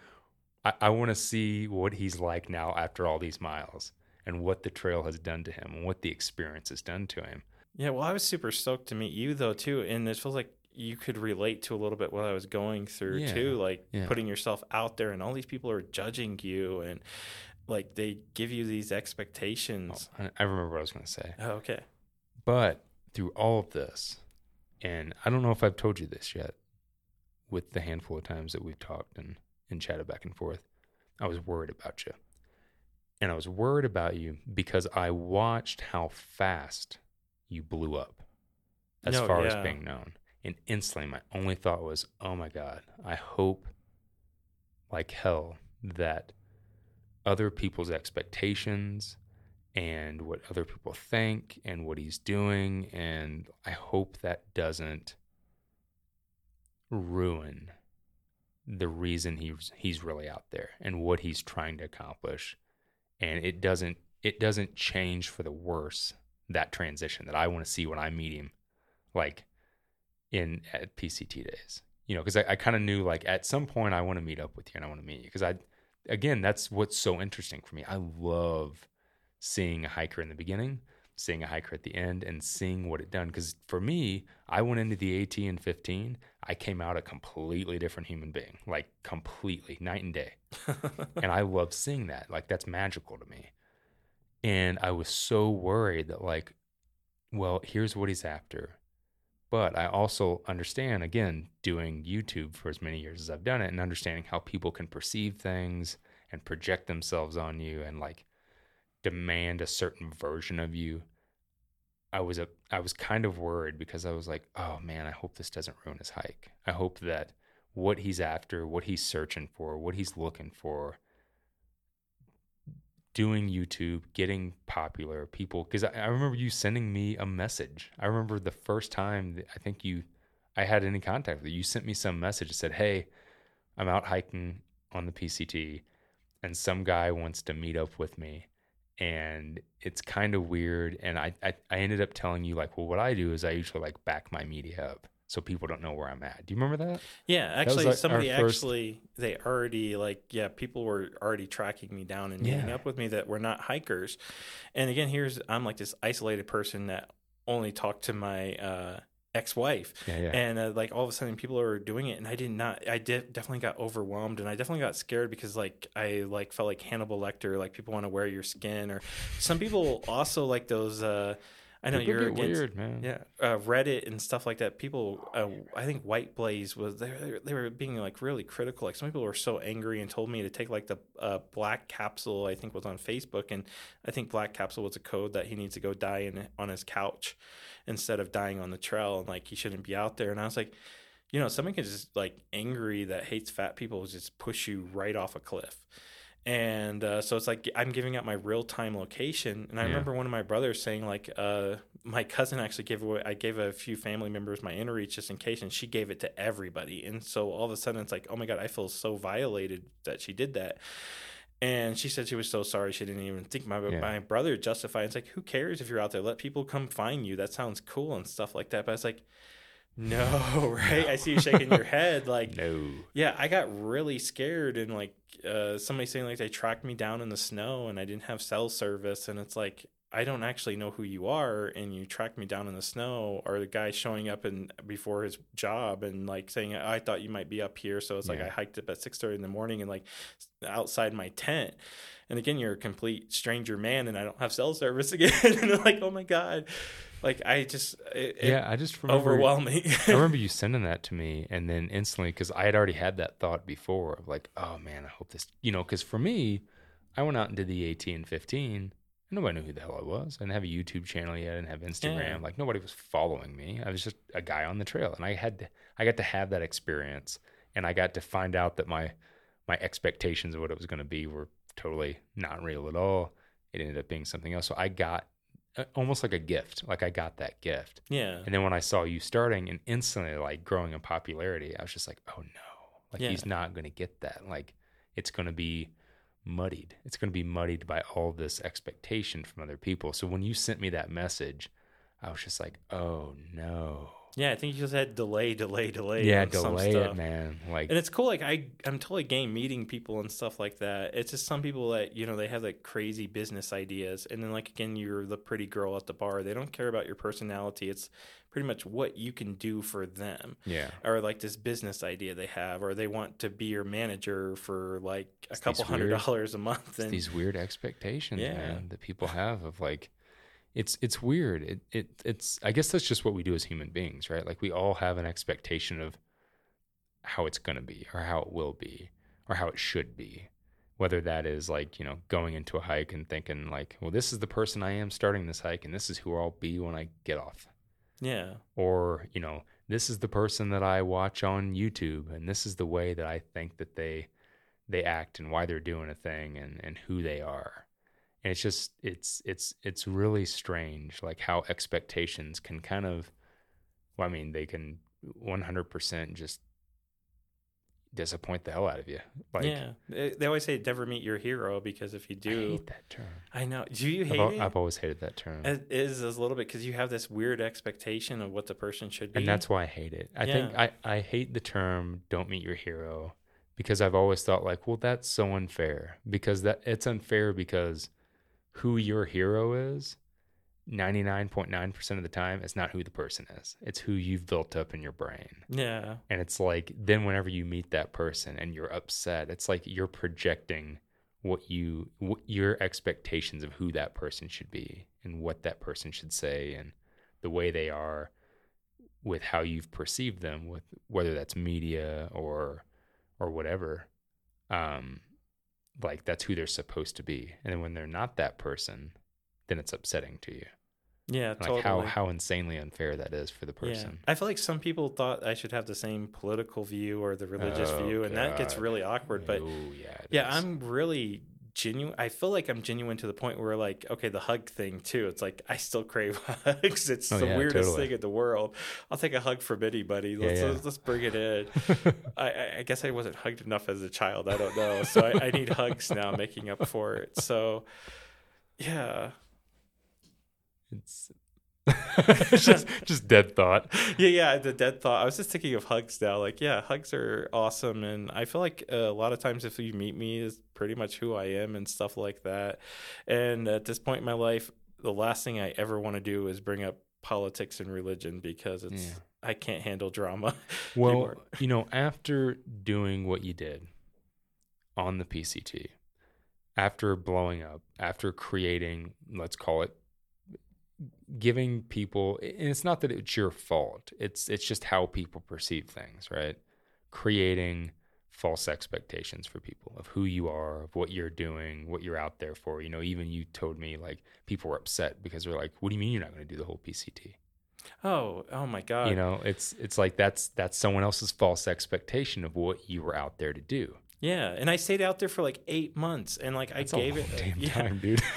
[SPEAKER 1] I, I want to see what he's like now after all these miles and what the trail has done to him and what the experience has done to him.
[SPEAKER 2] yeah, well, I was super stoked to meet you though too, and it feels like you could relate to a little bit what I was going through
[SPEAKER 1] Yeah,
[SPEAKER 2] too, like
[SPEAKER 1] yeah.
[SPEAKER 2] putting yourself out there, and all these people are judging you, and like they give you these
[SPEAKER 1] Oh,
[SPEAKER 2] expectations.
[SPEAKER 1] I, I remember what I was going to say.
[SPEAKER 2] Oh, okay.
[SPEAKER 1] But through all of this, and I don't know if I've told you this yet, with the handful of times that we've talked and, and chatted back and forth, I was worried about you. And I was worried about you because I watched how fast you blew up as
[SPEAKER 2] No,
[SPEAKER 1] far
[SPEAKER 2] yeah.
[SPEAKER 1] as being known. And instantly, my only thought was, oh my God, I hope like hell that other people's expectations and what other people think and what he's doing. And I hope that doesn't ruin the reason he's he's really out there and what he's trying to accomplish and it doesn't it doesn't change for the worse that transition that I want to see when I meet him like in at PCT days you know because I, I kind of knew like at some point I want to meet up with you and I want to meet you because I again that's what's so interesting for me I love seeing a hiker in the beginning seeing a hiker at the end and seeing what it done. Because for me, I went into the AT in 15, I came out a completely different human being, like completely night and day. and I love seeing that. Like that's magical to me. And I was so worried that, like, well, here's what he's after. But I also understand, again, doing YouTube for as many years as I've done it and understanding how people can perceive things and project themselves on you and like demand a certain version of you I was a I was kind of worried because I was like, oh man, I hope this doesn't ruin his hike. I hope that what he's after, what he's searching for, what he's looking for, doing YouTube, getting popular, people. Because I, I, remember you sending me a message. I remember the first time I think you, I had any contact with you. You sent me some message that said, "Hey, I'm out hiking on the PCT, and some guy wants to meet up with me." and it's kind of weird. And I, I, I ended up telling you like, well, what I do is I usually like back my media up so people don't know where I'm at. Do you remember that?
[SPEAKER 2] Yeah, actually, like somebody actually they already like yeah, people were already tracking me down and meeting yeah. up with me that were not hikers. And again, here's I'm like this isolated person that only talked to my uh, ex-wife
[SPEAKER 1] yeah, yeah.
[SPEAKER 2] and uh, like all of a sudden people are doing it and i did not i did definitely got overwhelmed and i definitely got scared because like i like felt like hannibal lecter like people want to wear your skin or some people also like those uh I know
[SPEAKER 1] People
[SPEAKER 2] you're against,
[SPEAKER 1] weird, man.
[SPEAKER 2] Yeah, uh, Reddit and stuff like that. People, uh, I think WhiteBlaze was they they were being like really critical. Like some people were so angry and told me to take like the uh, Black Capsule. I think was on Facebook, and I think Black Capsule was a code that he needs to go die in on his couch instead of dying on the trail, and like he shouldn't be out there. And I was like, you know, someone can just like angry that hates fat people just push you right off a cliff and uh, so it's like I'm giving out my real time location. And I yeah. remember one of my brothers saying like, uh, my cousin actually gave away. I gave a few family members my inReach just in case, and she gave it to everybody. And so all of a sudden it's like, oh my god, I feel so violated that she did that. And she said she was so sorry she didn't even think my yeah. my brother justified. It's like who cares if you're out there? Let people come find you. That sounds cool and stuff like that. But it's like no, right? No. I see you shaking your head. Like,
[SPEAKER 1] no.
[SPEAKER 2] Yeah, I got really scared and like uh, somebody saying like they tracked me down in the snow and I didn't have cell service, and it's like I don't actually know who you are, and you tracked me down in the snow, or the guy showing up and before his job and like saying I thought you might be up here, so it's yeah. like I hiked up at six thirty in the morning and like outside my tent. And again, you're a complete stranger man, and I don't have cell service again. and they're like, oh my god like I just it,
[SPEAKER 1] yeah, I just remember
[SPEAKER 2] overwhelming.
[SPEAKER 1] I remember you sending that to me, and then instantly because I had already had that thought before of like, oh man, I hope this, you know, because for me, I went out and did the AT in fifteen. and Nobody knew who the hell I was. I didn't have a YouTube channel yet. I didn't have Instagram. Yeah. Like nobody was following me. I was just a guy on the trail, and I had to, I got to have that experience, and I got to find out that my my expectations of what it was going to be were totally not real at all. It ended up being something else. So I got almost like a gift. Like I got that gift.
[SPEAKER 2] Yeah.
[SPEAKER 1] And then when I saw you starting and instantly like growing in popularity, I was just like, oh no, like yeah. he's not going to get that. Like it's going to be muddied. It's going to be muddied by all this expectation from other people. So when you sent me that message, I was just like, oh no.
[SPEAKER 2] Yeah, I think you just had delay, delay, delay.
[SPEAKER 1] Yeah, delay it, man. Like,
[SPEAKER 2] and it's cool. Like, I I'm totally game meeting people and stuff like that. It's just some people that you know they have like crazy business ideas, and then like again, you're the pretty girl at the bar. They don't care about your personality. It's pretty much what you can do for them.
[SPEAKER 1] Yeah.
[SPEAKER 2] Or like this business idea they have, or they want to be your manager for like a it's couple hundred weird, dollars a month.
[SPEAKER 1] And these weird expectations, yeah. man, that people have of like it's it's weird. It it it's I guess that's just what we do as human beings, right? Like we all have an expectation of how it's going to be or how it will be or how it should be. Whether that is like, you know, going into a hike and thinking like, well, this is the person I am starting this hike and this is who I'll be when I get off.
[SPEAKER 2] Yeah.
[SPEAKER 1] Or, you know, this is the person that I watch on YouTube and this is the way that I think that they they act and why they're doing a thing and and who they are and it's just it's it's it's really strange like how expectations can kind of well, i mean they can 100% just disappoint the hell out of you. Like,
[SPEAKER 2] yeah, they always say never meet your hero because if you do I
[SPEAKER 1] hate that term.
[SPEAKER 2] I, know. Do you
[SPEAKER 1] I've,
[SPEAKER 2] hate it?
[SPEAKER 1] I've always hated that term.
[SPEAKER 2] It is a little bit because you have this weird expectation of what the person should be.
[SPEAKER 1] and that's why I hate it. I think I, I hate the term "don't meet your hero" because I've always thought like, well, that's so unfair because that it's unfair because who your hero is, ninety nine point nine percent of the time, it's not who the person is. It's who you've built up in your brain,
[SPEAKER 2] yeah,
[SPEAKER 1] and it's like then whenever you meet that person and you're upset, it's like you're projecting what you what your expectations of who that person should be and what that person should say and the way they are with how you've perceived them with whether that's media or or whatever. Um like that's who they're supposed to be and then when they're not that person then it's upsetting to you
[SPEAKER 2] yeah,
[SPEAKER 1] like
[SPEAKER 2] totally.
[SPEAKER 1] how how insanely unfair that is for the person
[SPEAKER 2] Yeah. I feel like some people thought I should have the same political view or the religious
[SPEAKER 1] Oh,
[SPEAKER 2] view, and that gets really awkward. But
[SPEAKER 1] oh yeah
[SPEAKER 2] yeah,
[SPEAKER 1] is.
[SPEAKER 2] I'm really genuine. I feel like I'm genuine to the point where, like, okay, the hug thing too. It's like I still crave hugs. It's
[SPEAKER 1] Oh,
[SPEAKER 2] the
[SPEAKER 1] yeah,
[SPEAKER 2] weirdest
[SPEAKER 1] totally.
[SPEAKER 2] thing in the world. I'll take a hug from anybody. Let's
[SPEAKER 1] yeah.
[SPEAKER 2] let's, let's bring it in. I- I, guess I wasn't hugged enough as a child. I don't know. So I, I need hugs now, making up for it. So yeah,
[SPEAKER 1] it's just just dead thought
[SPEAKER 2] yeah, yeah. The dead thought. I was just thinking of hugs now. Like, yeah, hugs are awesome, and I feel like uh, a lot of times if you meet me is pretty much who I am and stuff like that. And at this point in my life, the last thing I ever want to do is bring up politics and religion because it's
[SPEAKER 1] Yeah.
[SPEAKER 2] I can't handle drama.
[SPEAKER 1] Well,
[SPEAKER 2] anymore.
[SPEAKER 1] you know, after doing what you did on the PCT, after blowing up, after creating, let's call it, giving people, and it's not that it's your fault. It's it's just how people perceive things, right? Creating false expectations for people of who you are, of what you're doing, what you're out there for. You know, even you told me like people were upset because they're like, "What do you mean you're not going to do the whole PCT?"
[SPEAKER 2] Oh, oh my god.
[SPEAKER 1] you know it's it's like that's that's someone else's false expectation of what you were out there to do
[SPEAKER 2] Yeah, and I stayed out there for like eight months, and like
[SPEAKER 1] that's
[SPEAKER 2] I gave it
[SPEAKER 1] damn
[SPEAKER 2] yeah.
[SPEAKER 1] time dude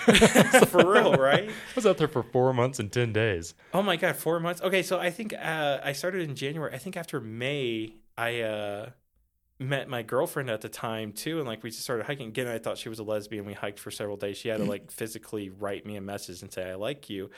[SPEAKER 2] for real, right?
[SPEAKER 1] i was out there for four months and 10 days
[SPEAKER 2] Oh my god, four months. Okay, so I think uh, I started in January. I think after May, I uh, met my girlfriend at the time too, and like we just started hiking. Again, I thought she was a lesbian. We hiked for several days. She had to like physically write me a message and say I like you.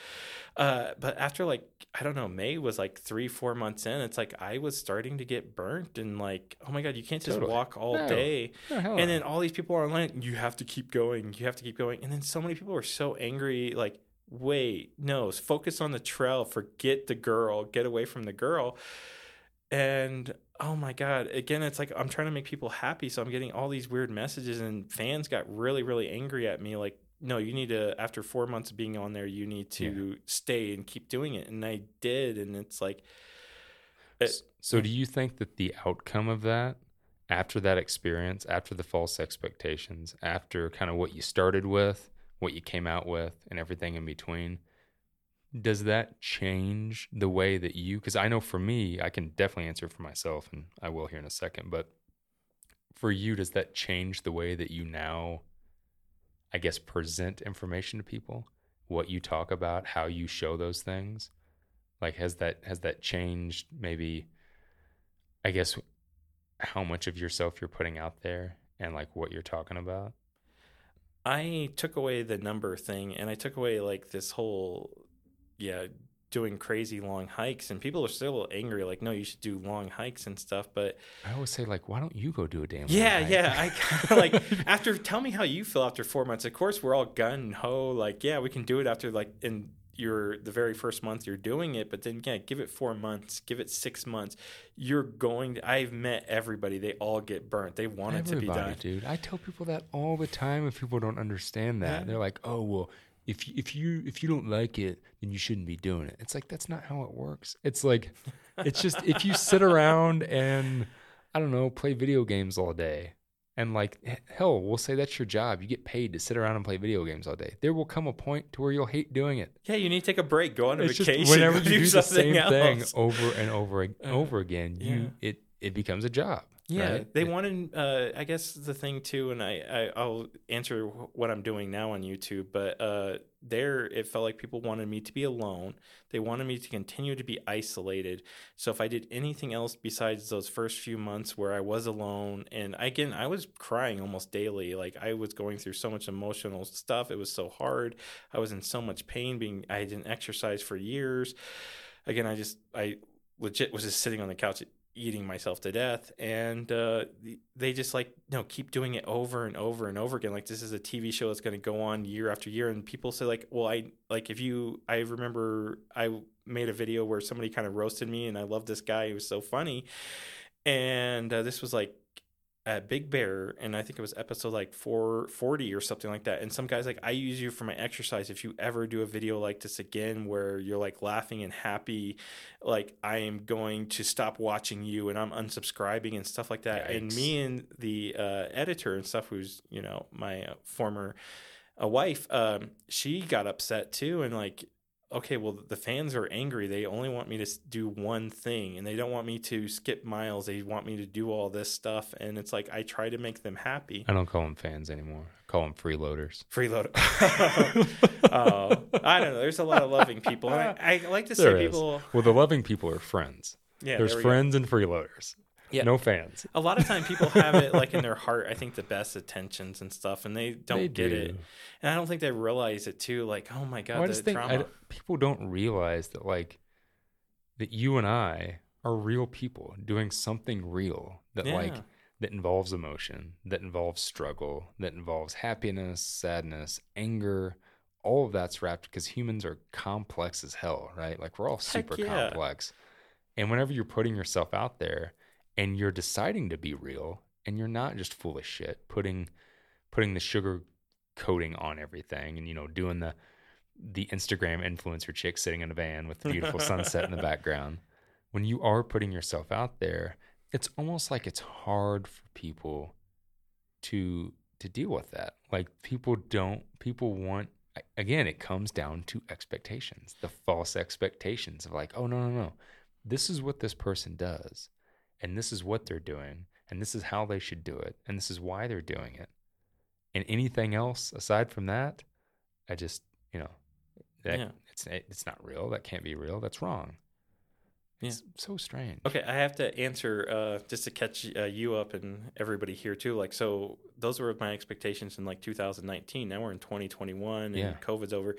[SPEAKER 2] Uh, but after like I don't know, May was like three, four months in. It's like I was starting to get burnt, and like oh my god, you can't just
[SPEAKER 1] Totally.
[SPEAKER 2] walk all
[SPEAKER 1] No.
[SPEAKER 2] day.
[SPEAKER 1] No,
[SPEAKER 2] And then all these people are online. You have to keep going. You have to keep going. And then so many people were so angry. Like, wait, no, focus on the trail. Forget the girl. Get away from the girl. And oh my god, again, it's like I'm trying to make people happy, so I'm getting all these weird messages, and fans got really, really angry at me. Like, no, you need to. After four months of being on there, you need to stay and keep doing it. And I did, and it's like. It,
[SPEAKER 1] so do you think that the outcome of that after that experience after the false expectations after kind of what you started with what you came out with and everything in between does that change the way that you because i know for me i can definitely answer for myself and i will here in a second but for you does that change the way that you now i guess present information to people? What you talk about how you show those things? Like has that has that changed maybe i guess how much of yourself you're putting out there and like what you're talking about?
[SPEAKER 2] I took away the number thing and I took away like this whole yeah, doing crazy long hikes and people are still angry like no, you should do long hikes and stuff, but
[SPEAKER 1] i always say like why don't you go do a damn
[SPEAKER 2] yeah,
[SPEAKER 1] hike?
[SPEAKER 2] yeah, I kind of like after tell me how you feel after 4 months. Of course, we're all gun ho like yeah, we can do it after like in your the very first month you're doing it, but then yeah, give it 4 months, give it 6 months. You're going to, I've met everybody. They all get burnt. They want it to be done.
[SPEAKER 1] dude. I tell people that all the time. If people don't understand that,
[SPEAKER 2] Yeah.
[SPEAKER 1] they're like, "Oh, well, if you, if you if you don't like it, then you shouldn't be doing it." It's like that's not how it works. It's like, it's just if you sit around and I don't know, play video games all day, and like hell, we'll say that's your job. You get paid to sit around and play video games all day. There will come a point to where you'll hate doing it.
[SPEAKER 2] Yeah, you need to take a break, go on a
[SPEAKER 1] It's just
[SPEAKER 2] vacation,
[SPEAKER 1] whenever you do the
[SPEAKER 2] something
[SPEAKER 1] same thing
[SPEAKER 2] else.
[SPEAKER 1] over and over and
[SPEAKER 2] Uh,
[SPEAKER 1] over again,
[SPEAKER 2] yeah.
[SPEAKER 1] you it it becomes a job.
[SPEAKER 2] Yeah,
[SPEAKER 1] right?
[SPEAKER 2] they
[SPEAKER 1] It-
[SPEAKER 2] wanted. Uh, I guess the thing too, and I, I I'll answer what I'm doing now on YouTube, but uh, there it felt like people wanted me to be alone. They wanted me to continue to be isolated. So if I did anything else besides those first few months where I was alone, and again I was crying almost daily, like I was going through so much emotional stuff. It was so hard. I was in so much pain. Being I didn't exercise for years. Again, I just I legit was just sitting on the couch eating myself to death and uh, they just like you no keep doing it over and over and over again. Like this is a tv show that's going to go on year after year and people say like well i like if you i remember i made a video where somebody kind of roasted me and i love this guy he was so funny and uh, this was like at Big Bear, and I think it was episode like 440 or something like that. And some guys like, I use you for my exercise. If you ever do a video like this again, where you're like laughing and happy, like I am going to stop watching you and I'm unsubscribing and stuff like that. And me and the uh, editor and stuff, who's you know my uh, former uh, wife, um, she got upset too, and like okay, well, the fans are angry. They only want me to do one thing and they don't want me to skip miles. They want me to do all this stuff. And it's like, I try to make them happy.
[SPEAKER 1] I don't call them fans anymore. I call them freeloaders.
[SPEAKER 2] Freeload. oh, I don't know. There's a lot of loving people. And I, I like to say
[SPEAKER 1] There is.
[SPEAKER 2] people.
[SPEAKER 1] Well, the loving people are friends.
[SPEAKER 2] Yeah,
[SPEAKER 1] There's
[SPEAKER 2] there we go.
[SPEAKER 1] friends and freeloaders.
[SPEAKER 2] Yeah.
[SPEAKER 1] No fans.
[SPEAKER 2] A lot of time people have it like in their heart, I think the best intentions and stuff, and they don't
[SPEAKER 1] They
[SPEAKER 2] get
[SPEAKER 1] do.
[SPEAKER 2] it. And I don't think they realize it too. Like, oh my God,
[SPEAKER 1] Well, I
[SPEAKER 2] the
[SPEAKER 1] think I people don't realize that like that you and I are real people doing something real that like that involves emotion, that involves struggle, that involves happiness, sadness, anger. All of that's wrapped because humans are complex as hell, right? Like we're all super
[SPEAKER 2] yeah.
[SPEAKER 1] complex. And whenever you're putting yourself out there and you're deciding to be real and you're not just full of shit, putting putting the sugar coating on everything and you know doing the the Instagram influencer chick sitting in a van with the beautiful sunset in the background. When you are putting yourself out there, it's almost like it's hard for people to to deal with that. Like people don't people want again it comes down to expectations. The false expectations of like, "Oh no, no, no. This is what this person does and this is what they're doing and this is how they should do it and this is why they're doing it." And anything else aside from that, I just, you know, that
[SPEAKER 2] Yeah.
[SPEAKER 1] it's it's not real. That can't be real. That's wrong.
[SPEAKER 2] Yeah.
[SPEAKER 1] It's so strange.
[SPEAKER 2] Okay, I have to answer uh, just to catch uh, you up and everybody here too. Like, so those were my expectations in like 2019. Now we're in 2021 and
[SPEAKER 1] Yeah.
[SPEAKER 2] COVID's over.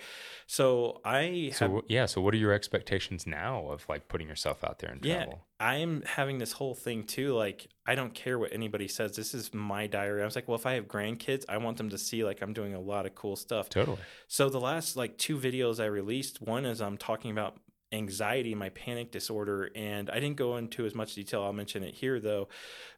[SPEAKER 2] So I
[SPEAKER 1] So
[SPEAKER 2] have,
[SPEAKER 1] yeah, so what are your expectations now of like putting yourself out there and
[SPEAKER 2] yeah,
[SPEAKER 1] travel?
[SPEAKER 2] I'm having this whole thing too. Like, I don't care what anybody says. This is my diary. I was like, well, if I have grandkids, I want them to see like I'm doing a lot of cool stuff.
[SPEAKER 1] Totally.
[SPEAKER 2] So the last like two videos I released, one is I'm talking about anxiety, my panic disorder, and I didn't go into as much detail. I'll mention it here though.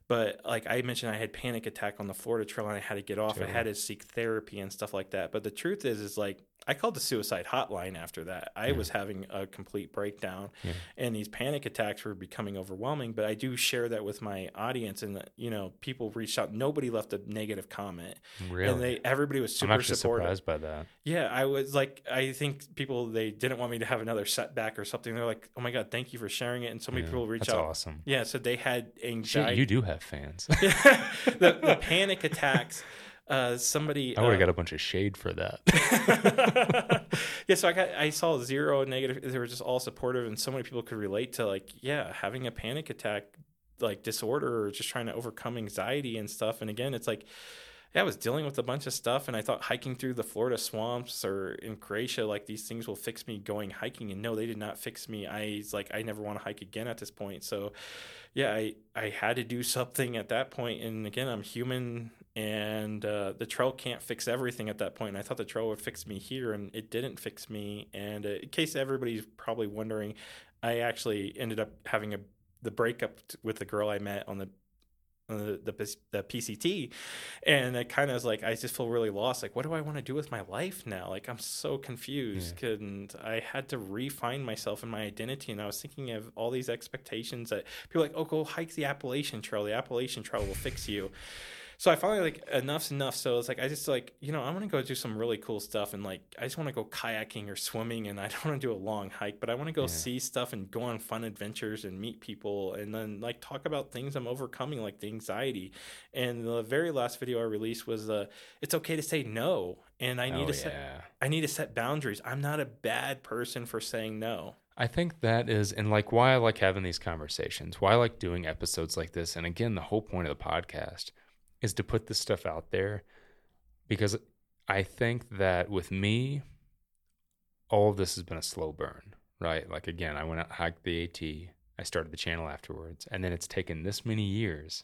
[SPEAKER 2] But like I mentioned, I had panic attack on the Florida Trail and I had to get off. I had to seek therapy and stuff like that. But the truth is, is like I called the suicide hotline after that. I
[SPEAKER 1] Yeah.
[SPEAKER 2] was having a complete breakdown,
[SPEAKER 1] Yeah.
[SPEAKER 2] and these panic attacks were becoming overwhelming. But I do share that with my audience, and you know, people reached out. Nobody left a negative comment,
[SPEAKER 1] Really.
[SPEAKER 2] and they everybody was super
[SPEAKER 1] I'm actually
[SPEAKER 2] supportive.
[SPEAKER 1] surprised by that.
[SPEAKER 2] Yeah, I was like, I think people they didn't want me to have another setback or something. They're like, "Oh my god, thank you for sharing it." And so many
[SPEAKER 1] Yeah,
[SPEAKER 2] people reach
[SPEAKER 1] That's
[SPEAKER 2] out.
[SPEAKER 1] awesome.
[SPEAKER 2] Yeah, so they had
[SPEAKER 1] Shit,
[SPEAKER 2] anxiety.
[SPEAKER 1] you do have fans.
[SPEAKER 2] the, the panic attacks. Uh, somebody.
[SPEAKER 1] I would have
[SPEAKER 2] uh,
[SPEAKER 1] got a bunch of shade for that.
[SPEAKER 2] yeah, so I got I saw zero negative. They were just all supportive, and so many people could relate to like, yeah, having a panic attack, like disorder, or just trying to overcome anxiety and stuff. And again, it's like, yeah, I was dealing with a bunch of stuff, and I thought hiking through the Florida swamps or in Croatia, like these things will fix me going hiking, and no, they did not fix me. I like, I never want to hike again at this point. So, yeah, I I had to do something at that point. and again, I'm human, and uh, the trail can't fix everything at that point. And I thought the trail would fix me here, and it didn't fix me. And uh, in case everybody's probably wondering, I actually ended up having a the breakup with the girl I met on the the the, the PCT, and it kind of was like I just feel really lost. Like, what do I want to do with my life now? Like, I'm so confused, and I had to refine myself and my identity. And I was thinking of all these expectations that people are like, oh, go hike the Appalachian Trail. The Appalachian Trail will fix you. So I finally like enough's enough. So it's like I just like you know I want to go do some really cool stuff and like I just want to go kayaking or swimming and I don't want to do a long hike, but I want to go
[SPEAKER 1] Yeah.
[SPEAKER 2] see stuff and go on fun adventures and meet people and then like talk about things I'm overcoming like the anxiety. And the very last video I released was uh it's okay to say no and I need
[SPEAKER 1] oh,
[SPEAKER 2] to set
[SPEAKER 1] yeah.
[SPEAKER 2] I need to set boundaries. I'm not a bad person for saying no.
[SPEAKER 1] I think that is, and like why I like having these conversations, why I like doing episodes like this. And again, the whole point of the podcast is to put this stuff out there because I think that with me, all of this has been a slow burn, right? Like, again, I went out, hiked the AT, I started the channel afterwards, and then it's taken this many years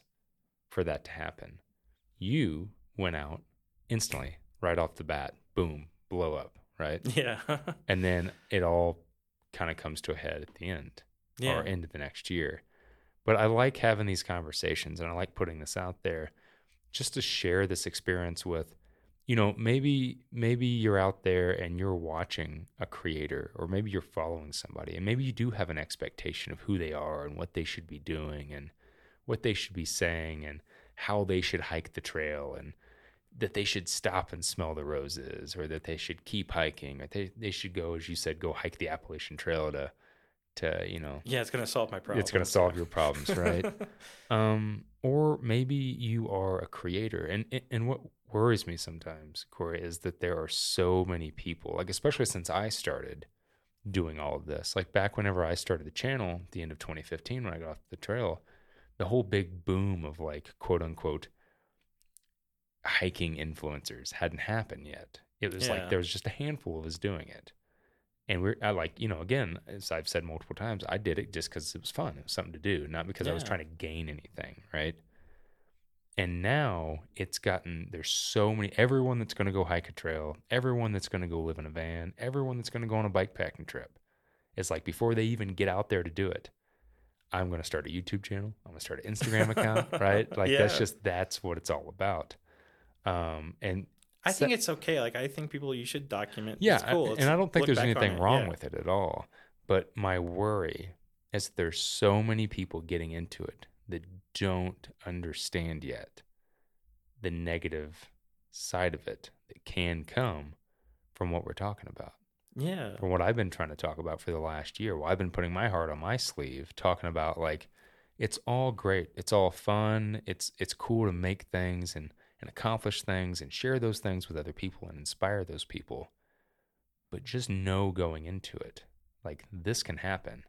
[SPEAKER 1] for that to happen. You went out instantly, right off the bat, boom, blow up, right?
[SPEAKER 2] Yeah.
[SPEAKER 1] and then it all kind of comes to a head at the end
[SPEAKER 2] yeah.
[SPEAKER 1] or into the next year. But I like having these conversations and I like putting this out there just to share this experience with you know maybe maybe you're out there and you're watching a creator or maybe you're following somebody and maybe you do have an expectation of who they are and what they should be doing and what they should be saying and how they should hike the trail and that they should stop and smell the roses or that they should keep hiking or they, they should go as you said go hike the appalachian trail to to you know
[SPEAKER 2] Yeah, it's gonna solve my problem.
[SPEAKER 1] it's going to solve your problems right um or maybe you are a creator and and what worries me sometimes corey is that there are so many people like especially since i started doing all of this like back whenever i started the channel at the end of 2015 when i got off the trail the whole big boom of like quote unquote hiking influencers hadn't happened yet it was
[SPEAKER 2] Yeah.
[SPEAKER 1] like there was just a handful of us doing it and we're I like you know again as I've said multiple times I did it just because it was fun. It was something to do not because I was trying to gain anything right? And now it's gotten there's so many everyone that's going to go hike a trail everyone that's going to go live in a van everyone that's going to go on a bike packing trip it's like before they even get out there to do it I'm going to start a YouTube channel I'm going to start an Instagram account right? Like that's just that's what it's all about. Um and
[SPEAKER 2] I think it's okay. Like I think people you should document.
[SPEAKER 1] yeah,
[SPEAKER 2] it's cool. Let's
[SPEAKER 1] and I don't think there's anything wrong
[SPEAKER 2] Yeah.
[SPEAKER 1] with it at all. But my worry is there's so many people getting into it that don't understand yet the negative side of it that can come from what we're talking about.
[SPEAKER 2] Yeah.
[SPEAKER 1] From what I've been trying to talk about for the last year, well, I've been putting my heart on my sleeve, talking about like it's all great, it's all fun, it's it's cool to make things and and accomplish things and share those things with other people and inspire those people. But just know going into it, like this can happen.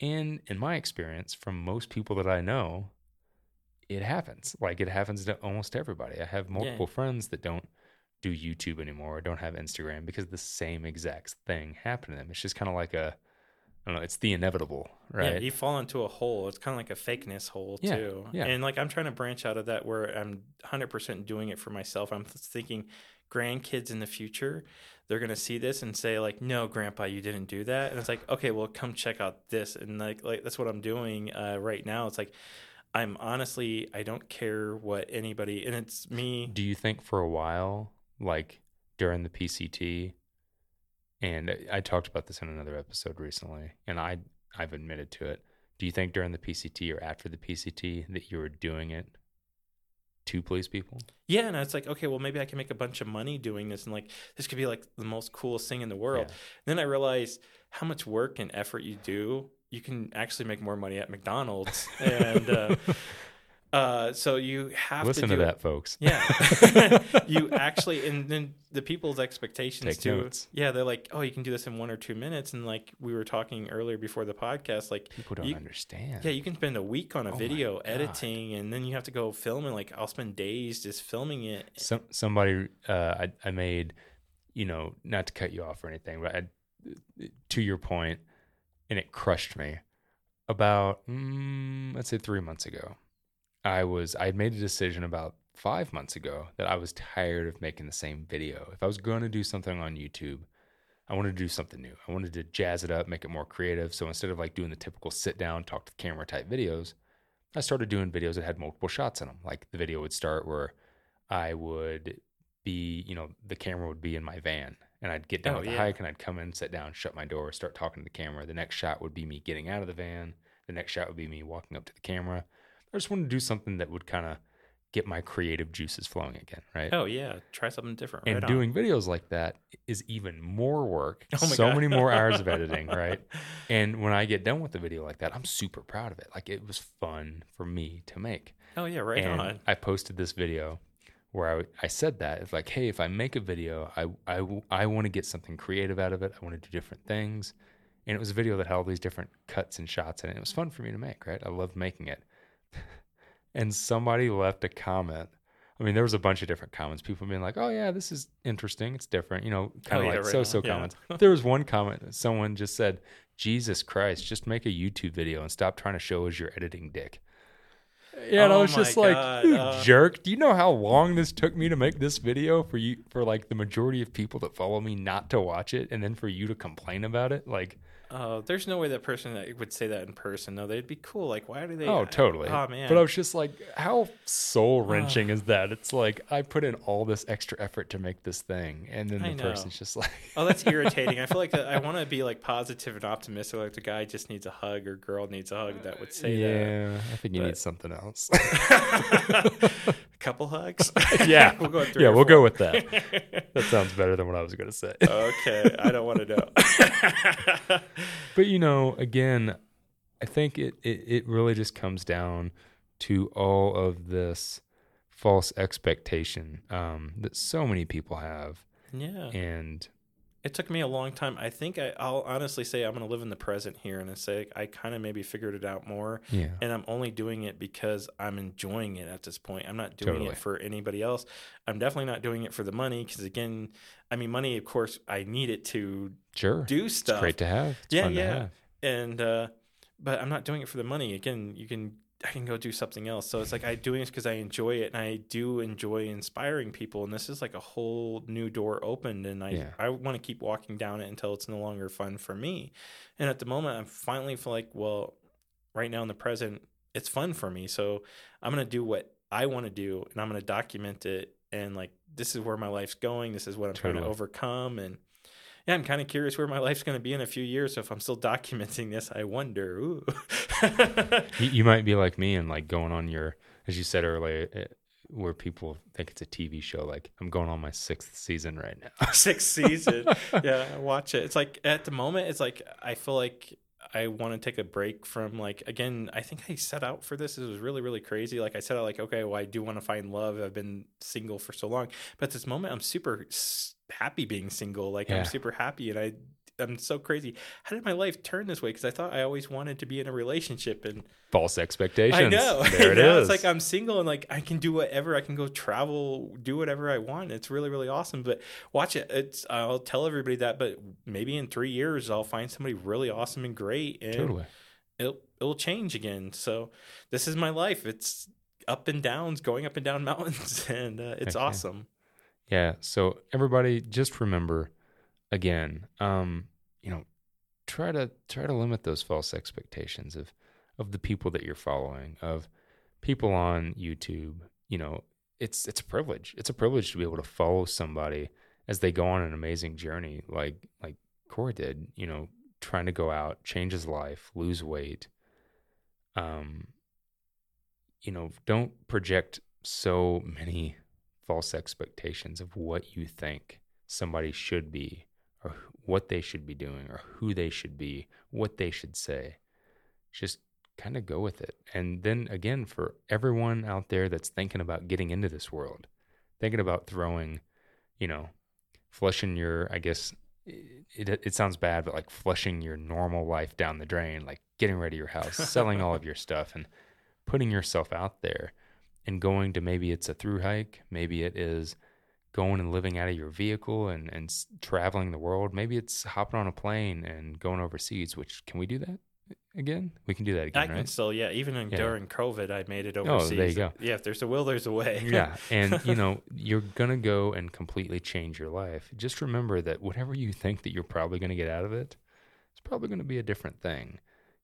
[SPEAKER 1] And in my experience, from most people that I know, it happens. Like it happens to almost everybody. I have multiple friends that don't do YouTube anymore or don't have Instagram because the same exact thing happened to them. It's just kind of like a, I don't know, it's the inevitable, right?
[SPEAKER 2] Yeah, you fall into a hole. It's kind of like a fakeness hole
[SPEAKER 1] Yeah,
[SPEAKER 2] too.
[SPEAKER 1] yeah.
[SPEAKER 2] And like I'm trying to branch out of that where I'm 100% doing it for myself. I'm thinking grandkids in the future, they're going to see this and say like, "No, grandpa, you didn't do that." And it's like, "Okay, well, come check out this." And like like that's what I'm doing uh, right now. It's like I'm honestly I don't care what anybody and it's me
[SPEAKER 1] Do you think for a while, like during the PCT, and I- I talked about this in another episode recently, and I I've admitted to it. Do you think during the PCT or after the PCT that you were doing it to please people?
[SPEAKER 2] Yeah, and it's like, okay, well, maybe I can make a bunch of money doing this, and like this could be like the most coolest thing in the world.
[SPEAKER 1] Yeah.
[SPEAKER 2] Then I realized how much work and effort you do. You can actually make more money at McDonald's, and uh, uh, so you have to
[SPEAKER 1] Listen
[SPEAKER 2] to,
[SPEAKER 1] to, that, folks.
[SPEAKER 2] Yeah, you actually, and then the people's expectations
[SPEAKER 1] Take
[SPEAKER 2] too.
[SPEAKER 1] notes.
[SPEAKER 2] Yeah, they're like, oh, you can do this in one or two minutes, and like we were talking earlier before the podcast, like
[SPEAKER 1] People don't
[SPEAKER 2] you-
[SPEAKER 1] understand.
[SPEAKER 2] yeah, you can spend a week on a
[SPEAKER 1] Oh
[SPEAKER 2] video editing, and then you have to go film it. Like I'll spend days just filming it.
[SPEAKER 1] Some somebody uh, I I made, you know, not to cut you off or anything, but I, to your point, and it crushed me. About mm, let's say three months ago, I was I had made a decision about five months ago that I was tired of making the same video. If I was going to do something on YouTube, I wanted to do something new. I wanted to jazz it up, make it more creative. So instead of like doing the typical sit down, talk to the camera type videos, I started doing videos that had multiple shots in them. Like the video would start where I would be, you know, the camera would be in my van and I'd get done
[SPEAKER 2] Oh,
[SPEAKER 1] with the
[SPEAKER 2] yeah.
[SPEAKER 1] hike and I'd come in, sit down, shut my door, start talking to the camera. The next shot would be me getting out of the van. The next shot would be me walking up to the camera. I just wanted to do something that would kind of get my creative juices flowing again, right?
[SPEAKER 2] Oh yeah, try something different.
[SPEAKER 1] and
[SPEAKER 2] right on.
[SPEAKER 1] doing videos like that is even more work.
[SPEAKER 2] Oh my
[SPEAKER 1] so
[SPEAKER 2] God.
[SPEAKER 1] many more hours of editing, right? And when I get done with a video like that, I'm super proud of it. Like it was fun for me to make.
[SPEAKER 2] Oh yeah, right
[SPEAKER 1] and
[SPEAKER 2] on.
[SPEAKER 1] I posted this video where I, I said that it's like, hey, if I make a video, I I, I want to get something creative out of it. I want to do different things. And it was a video that had all these different cuts and shots in it. It was fun for me to make, right? I loved making it. And somebody left a comment. I mean, there was a bunch of different comments. People being like, "Oh yeah, this is interesting. It's different." You know, kind of
[SPEAKER 2] Oh,
[SPEAKER 1] like so-so
[SPEAKER 2] on. Yeah.
[SPEAKER 1] comments. there was one comment that someone just said, "Jesus Christ, just make a YouTube video and stop trying to show us your editing dick." Yeah, and I
[SPEAKER 2] Oh
[SPEAKER 1] was just
[SPEAKER 2] my
[SPEAKER 1] like, "You
[SPEAKER 2] uh.
[SPEAKER 1] jerk! Do you know how long this took me to make this video for you, for like the majority of people that follow me not to watch it, and then for you to complain about it? Like,
[SPEAKER 2] Oh, there's no way that person that would say that in person. No, they'd be cool. Like, why do they?
[SPEAKER 1] oh, totally.
[SPEAKER 2] Oh man.
[SPEAKER 1] But I was just like, how soul wrenching is that? It's like I put in all this extra effort to make this thing, and then the person's just like,
[SPEAKER 2] Oh, that's irritating. I feel like uh, I want to be like positive and optimistic. Like the guy just needs a hug or girl needs a hug that would say
[SPEAKER 1] yeah, I think you
[SPEAKER 2] but-
[SPEAKER 1] need something else.
[SPEAKER 2] a couple hugs.
[SPEAKER 1] yeah,
[SPEAKER 2] we'll go. with
[SPEAKER 1] yeah, we'll go with that. That sounds better than what I was gonna say.
[SPEAKER 2] okay, I don't want to know.
[SPEAKER 1] But you know, again, I think it, it it really just comes down to all of this false expectation um, that so many people have,
[SPEAKER 2] yeah,
[SPEAKER 1] and
[SPEAKER 2] it took me a long time. I think I, I'll honestly say I'm going to live in the present here and say I kind of maybe figured it out more.
[SPEAKER 1] yeah,
[SPEAKER 2] and I'm only doing it because I'm enjoying it at this point. I'm not doing
[SPEAKER 1] Totally.
[SPEAKER 2] it for anybody else. I'm definitely not doing it for the money because again, I mean, money. Of course, I need it to
[SPEAKER 1] sure,
[SPEAKER 2] do
[SPEAKER 1] it's
[SPEAKER 2] stuff.
[SPEAKER 1] great to have. It's
[SPEAKER 2] Yeah, yeah.
[SPEAKER 1] have.
[SPEAKER 2] and uh, but I'm not doing it for the money. Again, you can I can go do something else. So it's like I doing this because I enjoy it, and I do enjoy inspiring people. And this is like a whole new door opened, and I
[SPEAKER 1] Yeah.
[SPEAKER 2] I want to keep walking down it until it's no longer fun for me. And at the moment, I'm finally feel like well, right now in the present, it's fun for me. So I'm gonna do what I want to do, and I'm gonna document it. And like this is where my life's going. This is what I'm trying to overcome, and yeah, I'm kind of curious where my life's going to be in a few years. So if I'm still documenting this, I wonder. Ooh.
[SPEAKER 1] You, you might be like me and like going on your, as you said earlier, eh, where people think it's a TV show. Like I'm going on my sixth season right now.
[SPEAKER 2] Sixth season. yeah, watch it. It's like at the moment, it's like I feel like I want to take a break from like again. I think I set out for this. It was really really crazy. Like I said, out like okay, well I do want to find love. I've been single for so long, but at this moment I'm super s- happy being single. Like
[SPEAKER 1] Yeah.
[SPEAKER 2] I'm super happy, and I I'm so crazy. How did my life turn this way? Because I thought I always wanted to be in a relationship, and
[SPEAKER 1] False expectations.
[SPEAKER 2] I know.
[SPEAKER 1] There it
[SPEAKER 2] Now
[SPEAKER 1] is.
[SPEAKER 2] It's like I'm single and like I can do whatever. I can go travel, do whatever I want. It's really, really awesome. But watch it. It's I'll tell everybody that. But maybe in three years I'll find somebody really awesome and great, and
[SPEAKER 1] totally.
[SPEAKER 2] it'll it'll change again. So this is my life. It's up and downs, going up and down mountains, and uh, it's awesome.
[SPEAKER 1] Yeah. So everybody just remember again, um, you know, try to try to limit those false expectations of of the people that you're following, of people on YouTube. You know, it's it's a privilege. It's a privilege to be able to follow somebody as they go on an amazing journey like like Corey did, you know, trying to go out, change his life, lose weight. Um you know, don't project so many false expectations of what you think somebody should be or what they should be doing or who they should be, what they should say. Just kind of go with it. And then again, for everyone out there that's thinking about getting into this world, thinking about throwing, you know, flushing your, I guess it, it, it sounds bad, but like flushing your normal life down the drain, like getting rid of your house, selling all of your stuff and putting yourself out there and going to maybe it's a through hike, maybe it is going and living out of your vehicle and, and traveling the world. Maybe it's hopping on a plane and going overseas, which can we do that again? We can do that again.
[SPEAKER 2] I
[SPEAKER 1] again,
[SPEAKER 2] can
[SPEAKER 1] right?
[SPEAKER 2] still, yeah. Even in,
[SPEAKER 1] Yeah.
[SPEAKER 2] during COVID, I made it overseas.
[SPEAKER 1] Oh, there you go.
[SPEAKER 2] Yeah, if there's a will, there's a way.
[SPEAKER 1] yeah. And, you know, you're going to go and completely change your life. Just remember that whatever you think that you're probably going to get out of it, it's probably going to be a different thing.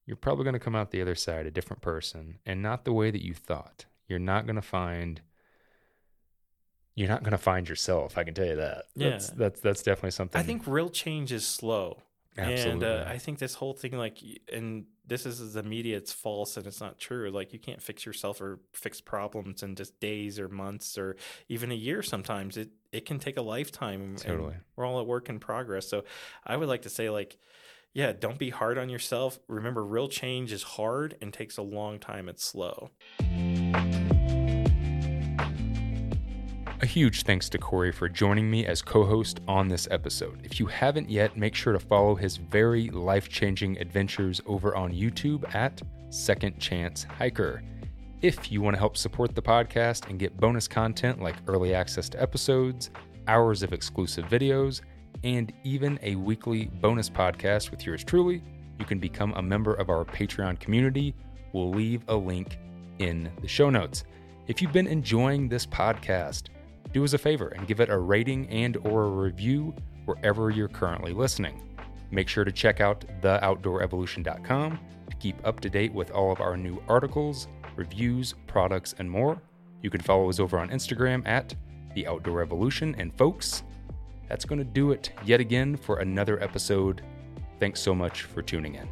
[SPEAKER 1] You're probably going to come out the other side a different person and not the way that you thought. You're not going to find you're not going to find yourself. I can tell you that.
[SPEAKER 2] Yeah.
[SPEAKER 1] That's that's, that's definitely something.
[SPEAKER 2] I think real change is slow.
[SPEAKER 1] Absolutely.
[SPEAKER 2] And uh, I think this whole thing, like, and this is the media, it's false and it's not true. Like, you can't fix yourself or fix problems in just days or months or even a year sometimes. It, it can take a lifetime.
[SPEAKER 1] Totally.
[SPEAKER 2] We're all a work in progress. So I would like to say, like, yeah, don't be hard on yourself. Remember, real change is hard and takes a long time. It's slow.
[SPEAKER 1] A huge thanks to Corey for joining me as co host on this episode. If you haven't yet, make sure to follow his very life changing adventures over on YouTube at Second Chance Hiker. If you want to help support the podcast and get bonus content like early access to episodes, hours of exclusive videos, and even a weekly bonus podcast with yours truly, you can become a member of our Patreon community. We'll leave a link in the show notes. If you've been enjoying this podcast, do us a favor and give it a rating and or a review wherever you're currently listening. Make sure to check out theoutdoorevolution.com to keep up to date with all of our new articles, reviews, products, and more. You can follow us over on Instagram at the Outdoor Evolution. And folks, that's going to do it yet again for another episode. Thanks so much for tuning in.